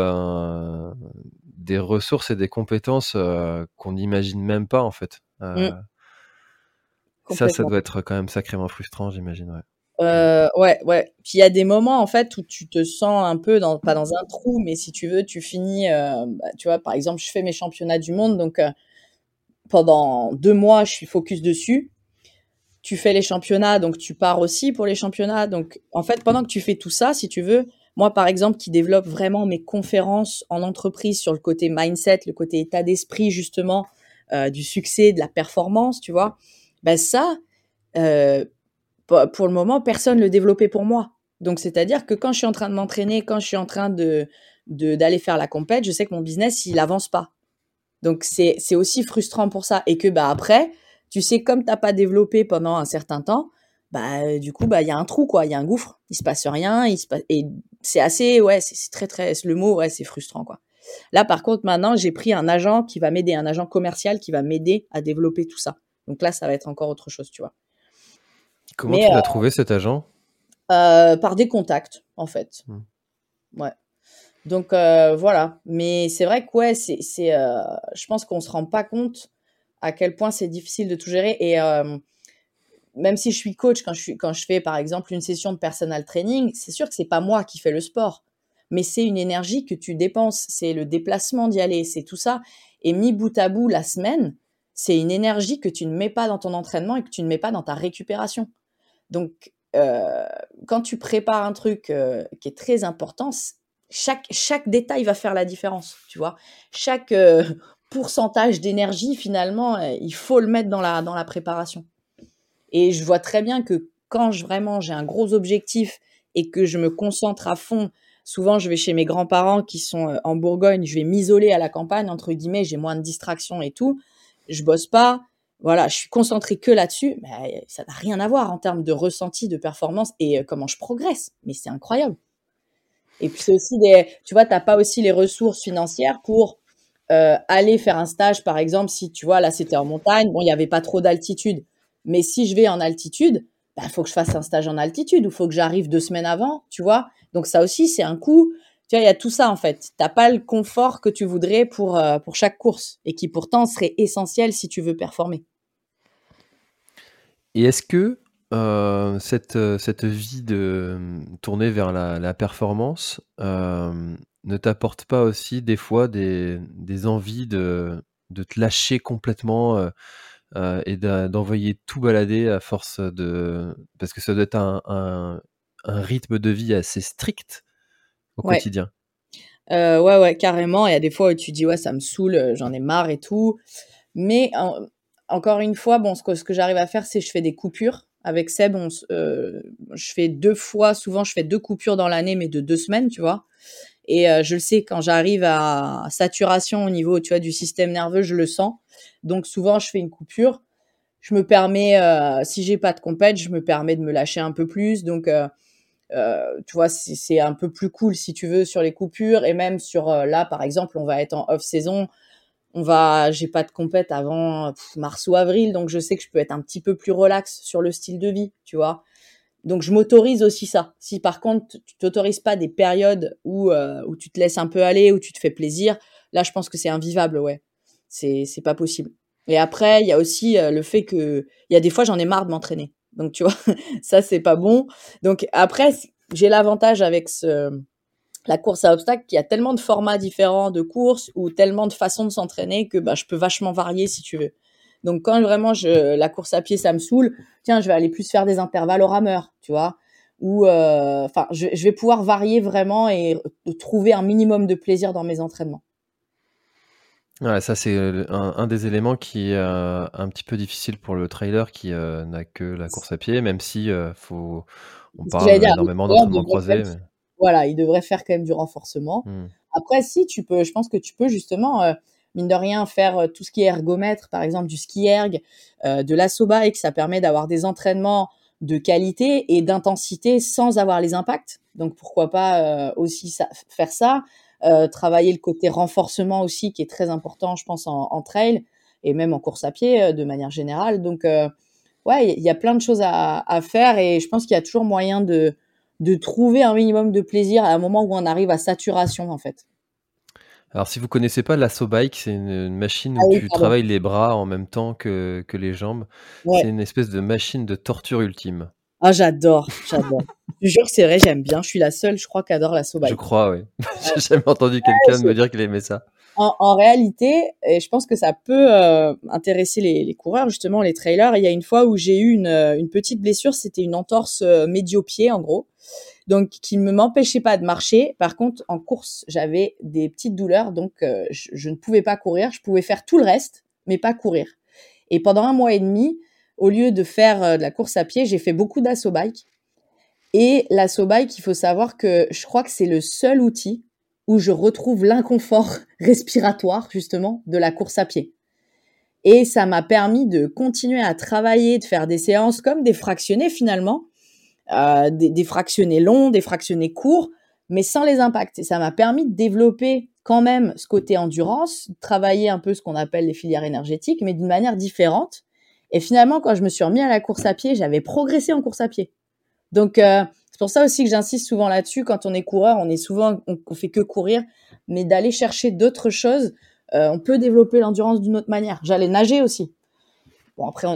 des ressources et des compétences qu'on n'imagine même pas, en fait. Mmh. Ça, ça doit être quand même sacrément frustrant, j'imagine. Ouais. Euh, ouais, ouais. Puis il y a des moments en fait où tu te sens un peu dans pas dans un trou, mais si tu veux, tu finis. Euh, bah, tu vois, par exemple, je fais mes championnats du monde, donc euh, pendant deux mois, je suis focus dessus. Tu fais les championnats, donc tu pars aussi pour les championnats. Donc en fait, pendant que tu fais tout ça, si tu veux, moi par exemple, qui développe vraiment mes conférences en entreprise sur le côté mindset, le côté état d'esprit justement du succès, de la performance, tu vois, ben ça. Pour le moment, personne ne le développait pour moi. Donc, c'est-à-dire que quand je suis en train de m'entraîner, quand je suis en train de d'aller faire la compète, je sais que mon business, il avance pas. Donc, c'est aussi frustrant pour ça. Et que, bah, après, tu sais, comme tu n'as pas développé pendant un certain temps, bah, du coup, bah, il y a un trou, quoi. Il y a un gouffre. Il se passe rien. Il. Et c'est assez, ouais, c'est très, très, le mot, ouais, c'est frustrant, quoi. Là, par contre, maintenant, j'ai pris un agent qui va m'aider, un agent commercial qui va m'aider à développer tout ça. Donc là, ça va être encore autre chose, tu vois. Comment tu l'as euh, trouvé cet agent? Euh, Par des contacts, en fait. Hmm. Ouais. Donc euh, voilà. Mais c'est vrai que ouais, c'est, je pense qu'on se rend pas compte à quel point c'est difficile de tout gérer. Et même si je suis coach, quand je, suis, quand je fais par exemple une session de personal training, c'est sûr que c'est pas moi qui fais le sport, mais c'est une énergie que tu dépenses, c'est le déplacement d'y aller, c'est tout ça. Et mis bout à bout la semaine, c'est une énergie que tu ne mets pas dans ton entraînement et que tu ne mets pas dans ta récupération. Donc, euh, quand tu prépares un truc euh, qui est très important, chaque, chaque détail va faire la différence, tu vois. Chaque euh, pourcentage d'énergie, finalement, il faut le mettre dans la, dans la préparation. Et je vois très bien que quand je, vraiment j'ai un gros objectif et que je me concentre à fond, souvent je vais chez mes grands-parents qui sont en Bourgogne, je vais m'isoler à la campagne, entre guillemets, j'ai moins de distractions et tout. Je bosse pas, voilà, je suis concentrée que là-dessus, mais ça n'a rien à voir en termes de ressenti, de performance et euh, comment je progresse. Mais c'est incroyable. Et puis c'est aussi des, tu vois, t'as pas aussi les ressources financières pour euh, aller faire un stage, par exemple, si tu vois, là c'était en montagne, bon, il n'y avait pas trop d'altitude, mais si je vais en altitude, il bah, faut que je fasse un stage en altitude ou faut que j'arrive deux semaines avant, tu vois. Donc ça aussi, c'est un coût. Tu vois, il y a tout ça en fait. T'as pas le confort que tu voudrais pour, euh, pour chaque course et qui pourtant serait essentiel si tu veux performer. Et est-ce que euh, cette, euh, cette vie de tournée vers la, performance ne t'apporte pas aussi des fois des, des envies de, de te lâcher complètement et d'envoyer tout balader à force de... Parce que ça doit être un, un, rythme de vie assez strict au quotidien? Euh, ouais, ouais, carrément. Il y a des fois où tu dis, ouais, ça me saoule, euh, j'en ai marre et tout. Mais encore une fois, bon, ce que, ce que j'arrive à faire, c'est je fais des coupures. Avec Seb, euh, je fais deux fois, souvent je fais deux coupures dans l'année, mais de deux semaines, tu vois. Et je le sais, quand j'arrive à saturation au niveau, tu vois, du système nerveux, je le sens. Donc souvent, je fais une coupure. Je me permets, si j'ai pas de compète, je me permets de me lâcher un peu plus. Donc euh, tu vois, c'est un peu plus cool si tu veux sur les coupures et même sur euh, là, par exemple, on va être en off saison. On va, j'ai pas de compète avant mars ou avril, donc je sais que je peux être un petit peu plus relax sur le style de vie, tu vois. Donc je m'autorise aussi ça. Si par contre tu t'autorises pas des périodes où euh, tu te laisses un peu aller, où tu te fais plaisir, là je pense que c'est invivable, ouais. C'est c'est pas possible. Et après il y a aussi le fait que il y a des fois j'en ai marre de m'entraîner. Donc tu vois, ça c'est pas bon. Donc après, j'ai l'avantage avec ce la course à obstacles qu'il y a tellement de formats différents de courses ou tellement de façons de s'entraîner que bah, je peux vachement varier si tu veux. Donc quand vraiment je, la course à pied ça me saoule, tiens je vais aller plus faire des intervalles au rameur, tu vois, ou euh, enfin je, je, vais pouvoir varier vraiment et trouver un minimum de plaisir dans mes entraînements. Ouais, ça c'est un, des éléments qui est euh, un petit peu difficile pour le trailer qui euh, n'a que la course à pied, même si euh, faut, on parle énormément d'entraînement croisé. Voilà, il devrait faire quand même du renforcement. Mmh. Après, si tu peux, je pense que tu peux justement, mine de rien, faire tout ce qui est ergomètre, par exemple du ski erg, de l'assaut bike, ça permet d'avoir des entraînements de qualité et d'intensité sans avoir les impacts. Donc pourquoi pas aussi ça, faire ça euh, travailler le côté renforcement aussi qui est très important, je pense, en, trail et même en course à pied euh, de manière générale. Donc, euh, ouais, il y a plein de choses à, faire et je pense qu'il y a toujours moyen de, de trouver un minimum de plaisir à un moment où on arrive à saturation, en fait. Alors, si vous connaissez pas l'Asso Bike, c'est une, machine ah où tu travailles les bras en même temps que, que les jambes. C'est une espèce de machine de torture ultime. Ah, j'adore, j'adore. je jure que c'est vrai, j'aime bien. Je suis la seule, je crois, qui adore la soba. Je crois, oui. J'ai jamais entendu quelqu'un me dire qu'il aimait ça. En, réalité, et je pense que ça peut euh, intéresser les, coureurs, justement, les trailers. Il y a une fois où j'ai eu une, euh, petite blessure, c'était une entorse euh, médio-pied, en gros. Donc, qui ne m'empêchait pas de marcher. Par contre, en course, j'avais des petites douleurs, donc je, je ne pouvais pas courir. Je pouvais faire tout le reste, mais pas courir. Et pendant un mois et demi, au lieu de faire de la course à pied, j'ai fait beaucoup d'assaut bike. Et l'assaut bike, il faut savoir que je crois que c'est le seul outil où je retrouve l'inconfort respiratoire, justement, de la course à pied. Et ça m'a permis de continuer à travailler, de faire des séances comme des fractionnés finalement, euh, des, fractionnés longs, des fractionnés courts, mais sans les impacts. Et ça m'a permis de développer quand même ce côté endurance, travailler un peu ce qu'on appelle les filières énergétiques, mais d'une manière différente et finalement, quand je me suis remis à la course à pied, j'avais progressé en course à pied. Donc, euh, c'est pour ça aussi que j'insiste souvent là-dessus. Quand on est coureur, on est souvent, on, fait que courir, mais d'aller chercher d'autres choses, euh, on peut développer l'endurance d'une autre manière. J'allais nager aussi. Bon, après,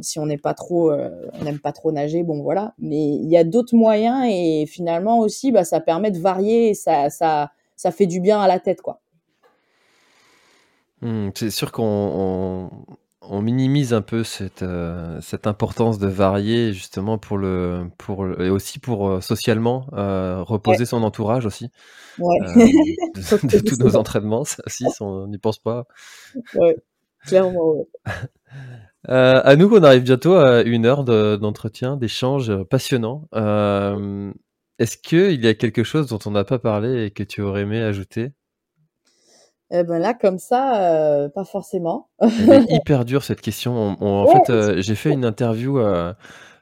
si on n'est pas trop, euh, on n'aime pas trop nager, bon voilà. Mais il y a d'autres moyens et finalement aussi, bah, ça permet de varier et ça, ça, ça fait du bien à la tête, quoi. Mmh, c'est sûr qu'on on minimise un peu cette, euh, cette importance de varier justement pour le pour et aussi pour euh, socialement euh, reposer son entourage aussi de, tous nos entraînements ça aussi on n'y pense pas. Ouais clairement à nous on arrive bientôt à une heure d'entretien d'échange passionnant. Est-ce qu'il y a quelque chose dont on n'a pas parlé et que tu aurais aimé ajouter? Eh ben là, comme ça, euh, pas forcément. Elle est hyper dure cette question. en fait, euh, j'ai fait une interview euh,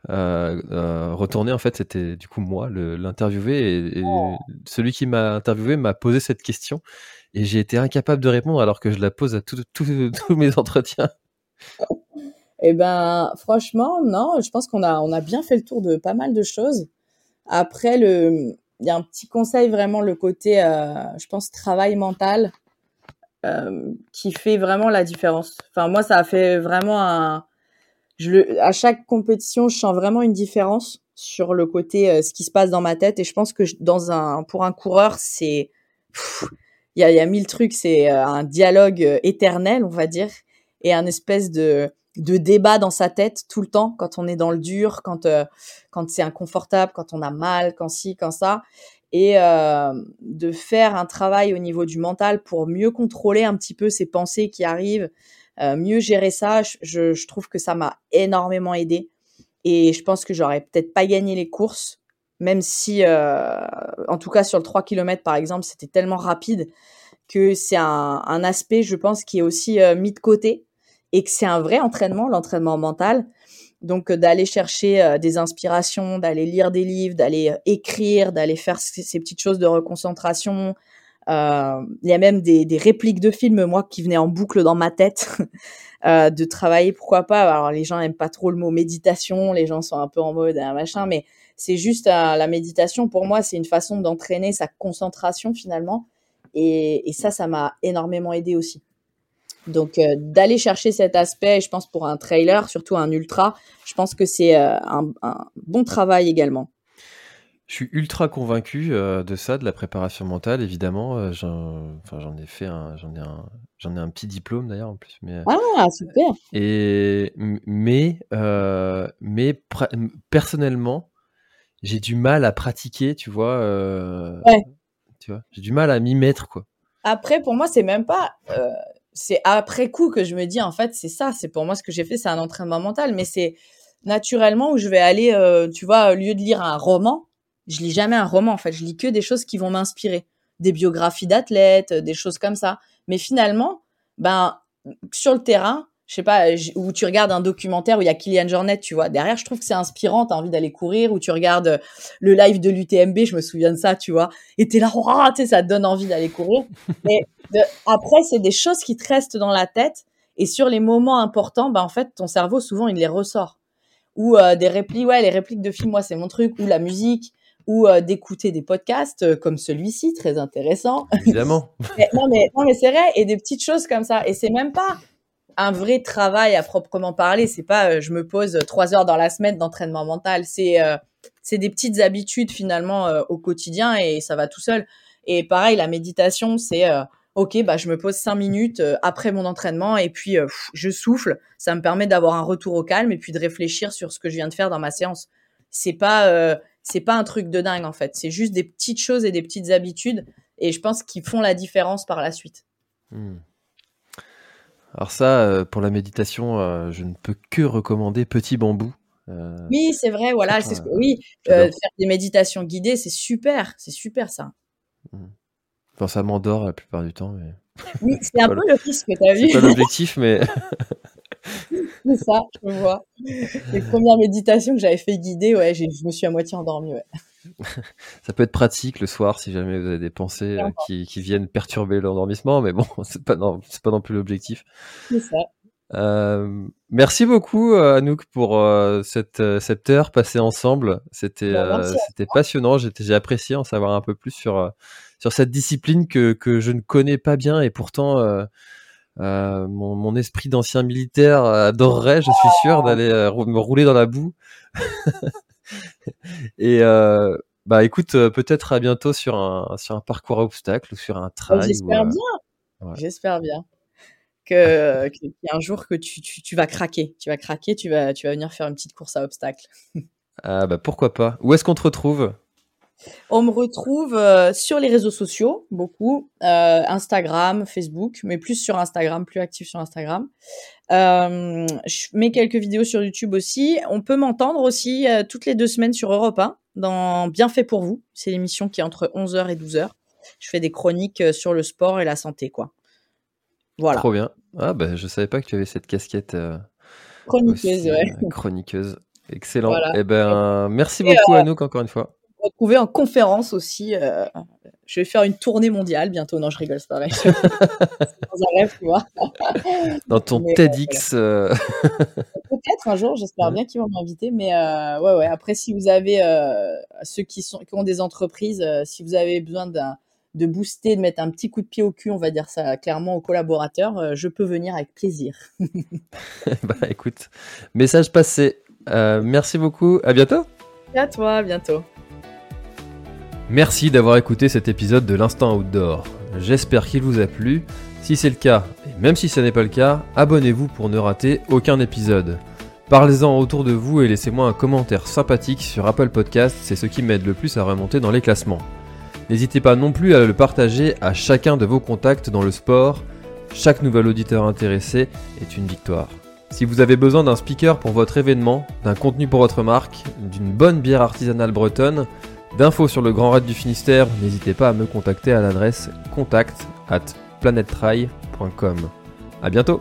retournée. En fait, c'était du coup moi l'interviewé et, oh. celui qui m'a interviewé m'a posé cette question et j'ai été incapable de répondre alors que je la pose à tous mes entretiens. Eh ben, franchement, non. Je pense qu'on a on a bien fait le tour de pas mal de choses. Après, le il y a un petit conseil vraiment le côté, je pense, travail mental. Euh, qui fait vraiment la différence. Enfin, moi, ça a fait vraiment un. À chaque compétition, je sens vraiment une différence sur le côté euh, ce qui se passe dans ma tête. Et je pense que dans un, pour un coureur, c'est. Il y a, y a mille trucs. C'est euh, un dialogue éternel, on va dire, et un espèce de de débat dans sa tête tout le temps quand on est dans le dur, quand quand c'est inconfortable, quand on a mal, quand ci, quand ça et euh, de faire un travail au niveau du mental pour mieux contrôler un petit peu ces pensées qui arrivent, euh, mieux gérer ça. Je, trouve que ça m'a énormément aidé et je pense que j'aurais peut-être pas gagné les courses, même si, euh, en tout cas sur le 3 km par exemple, c'était tellement rapide que c'est un, un, aspect, je pense, qui est aussi mis de côté et que c'est un vrai entraînement, l'entraînement mental. Donc d'aller chercher des inspirations, d'aller lire des livres, d'aller écrire, d'aller faire ces, petites choses de reconcentration. Il y a même des, répliques de films, moi, qui venaient en boucle dans ma tête. de travailler, pourquoi pas. Alors les gens aiment pas trop le mot méditation, les gens sont un peu en mode un machin, mais c'est juste la méditation pour moi, c'est une façon d'entraîner sa concentration finalement. Et, et ça, ça m'a énormément aidé aussi. Donc euh, d'aller chercher cet aspect, je pense pour un trailer, surtout un ultra, je pense que c'est euh, un, bon travail également. Je suis ultra convaincu euh, de ça, de la préparation mentale, évidemment. j'en, j'en ai fait un, j'en ai un, j'en ai un petit diplôme d'ailleurs en plus. Mais, ah super. Et mais mais personnellement, j'ai du mal à pratiquer, tu vois. ouais. Tu vois, j'ai du mal à m'y mettre quoi. Après, pour moi, c'est même pas c'est après coup que je me dis en fait c'est ça c'est pour moi ce que j'ai fait c'est un entraînement mental mais c'est naturellement où je vais aller euh, tu vois au lieu de lire un roman je lis jamais un roman en fait je lis que des choses qui vont m'inspirer des biographies d'athlètes des choses comme ça mais finalement ben sur le terrain je sais pas, où tu regardes un documentaire où il y a Kylian Jornet, tu vois. Derrière, je trouve que c'est inspirant, t'as envie d'aller courir, ou tu regardes euh, le live de l'UTMB, je me souviens de ça, tu vois. Et t'es là, tu sais, ça te donne envie d'aller courir. Mais après, c'est des choses qui te restent dans la tête. Et sur les moments importants, bah, en fait, ton cerveau, souvent, il les ressort. Ou euh, des répliques, ouais, les répliques de films, moi, c'est mon truc, ou la musique, ou euh, d'écouter des podcasts comme celui-ci, très intéressant. Évidemment. non, mais, non, mais c'est vrai, et des petites choses comme ça. Et c'est même pas un vrai travail à proprement parler. C'est pas euh, je me pose trois heures dans la semaine d'entraînement mental. C'est euh, c'est des petites habitudes finalement euh, au quotidien et ça va tout seul. Et pareil, la méditation, c'est ok, bah je me pose cinq minutes après mon entraînement et puis je souffle. Ça me permet d'avoir un retour au calme et puis de réfléchir sur ce que je viens de faire dans ma séance. C'est pas c'est pas un truc de dingue en fait. C'est juste des petites choses et des petites habitudes et je pense qu'ils font la différence par la suite. Hmm. Alors ça, euh, pour la méditation, euh, je ne peux que recommander Petit Bambou. Euh, oui, c'est vrai, voilà, c'est ce que, oui, faire des méditations guidées, c'est super, c'est super ça. Mmh. Enfin, ça m'endort la plupart du temps, mais. Oui, c'est un peu le risque, t'as vu. C'est pas l'objectif, mais. c'est ça, je vois. Les premières méditations que j'avais fait guider, ouais, je me suis à moitié endormie, ouais. ça peut être pratique le soir si jamais vous avez des pensées euh, qui, viennent perturber l'endormissement, mais bon, c'est pas non, c'est pas non plus l'objectif. Euh, merci beaucoup euh, Anouk pour cette, cette heure passée ensemble. C'était bah, c'était passionnant. j'ai apprécié en savoir un peu plus sur sur cette discipline que, que je ne connais pas bien et pourtant mon, mon esprit d'ancien militaire adorerait, je suis sûr, d'aller me rouler dans la boue. et euh, bah écoute, euh, peut-être à bientôt sur un, sur un parcours à obstacles ou sur un trail. J'espère euh, bien. J'espère bien que qu'il y a un jour que tu, tu, tu, vas craquer. Tu vas craquer, tu vas, tu vas venir faire une petite course à obstacles. ah bah pourquoi pas. Où est-ce qu'on te retrouve? On me retrouve euh, sur les réseaux sociaux, beaucoup, euh, Instagram, Facebook, mais plus sur Instagram, plus actif sur Instagram. Euh, je mets quelques vidéos sur YouTube aussi. On peut m'entendre aussi toutes les deux semaines sur Europe 1 dans Bien fait pour vous. C'est l'émission qui est entre 11h et 12h. Je fais des chroniques sur le sport et la santé, quoi. Voilà. Trop bien. Ah bah je savais pas que tu avais cette casquette. chroniqueuse, ouais. chroniqueuse. Excellent. Eh ben, merci beaucoup Anouk encore une fois retrouver en conférence aussi. Euh, je vais faire une tournée mondiale bientôt. Non, je rigole, c'est vrai. dans un rêve, tu vois. Dans ton TEDx. Euh. Peut-être un jour, j'espère bien qu'ils vont m'inviter. Mais euh, ouais, ouais. Après, si vous avez ceux qui, sont, qui ont des entreprises, si vous avez besoin d'un de booster, de mettre un petit coup de pied au cul, on va dire ça clairement aux collaborateurs, je peux venir avec plaisir. bah écoute, message passé. merci beaucoup. À bientôt. à toi, à bientôt. Merci d'avoir écouté cet épisode de l'Instant Outdoor. J'espère qu'il vous a plu. Si c'est le cas, et même si ce n'est pas le cas, abonnez-vous pour ne rater aucun épisode. Parlez-en autour de vous et laissez-moi un commentaire sympathique sur Apple Podcast, c'est ce qui m'aide le plus à remonter dans les classements. N'hésitez pas non plus à le partager à chacun de vos contacts dans le sport. Chaque nouvel auditeur intéressé est une victoire. Si vous avez besoin d'un speaker pour votre événement, d'un contenu pour votre marque, d'une bonne bière artisanale bretonne, D'infos sur le Grand Raid du Finistère, n'hésitez pas à me contacter à l'adresse contact at A bientôt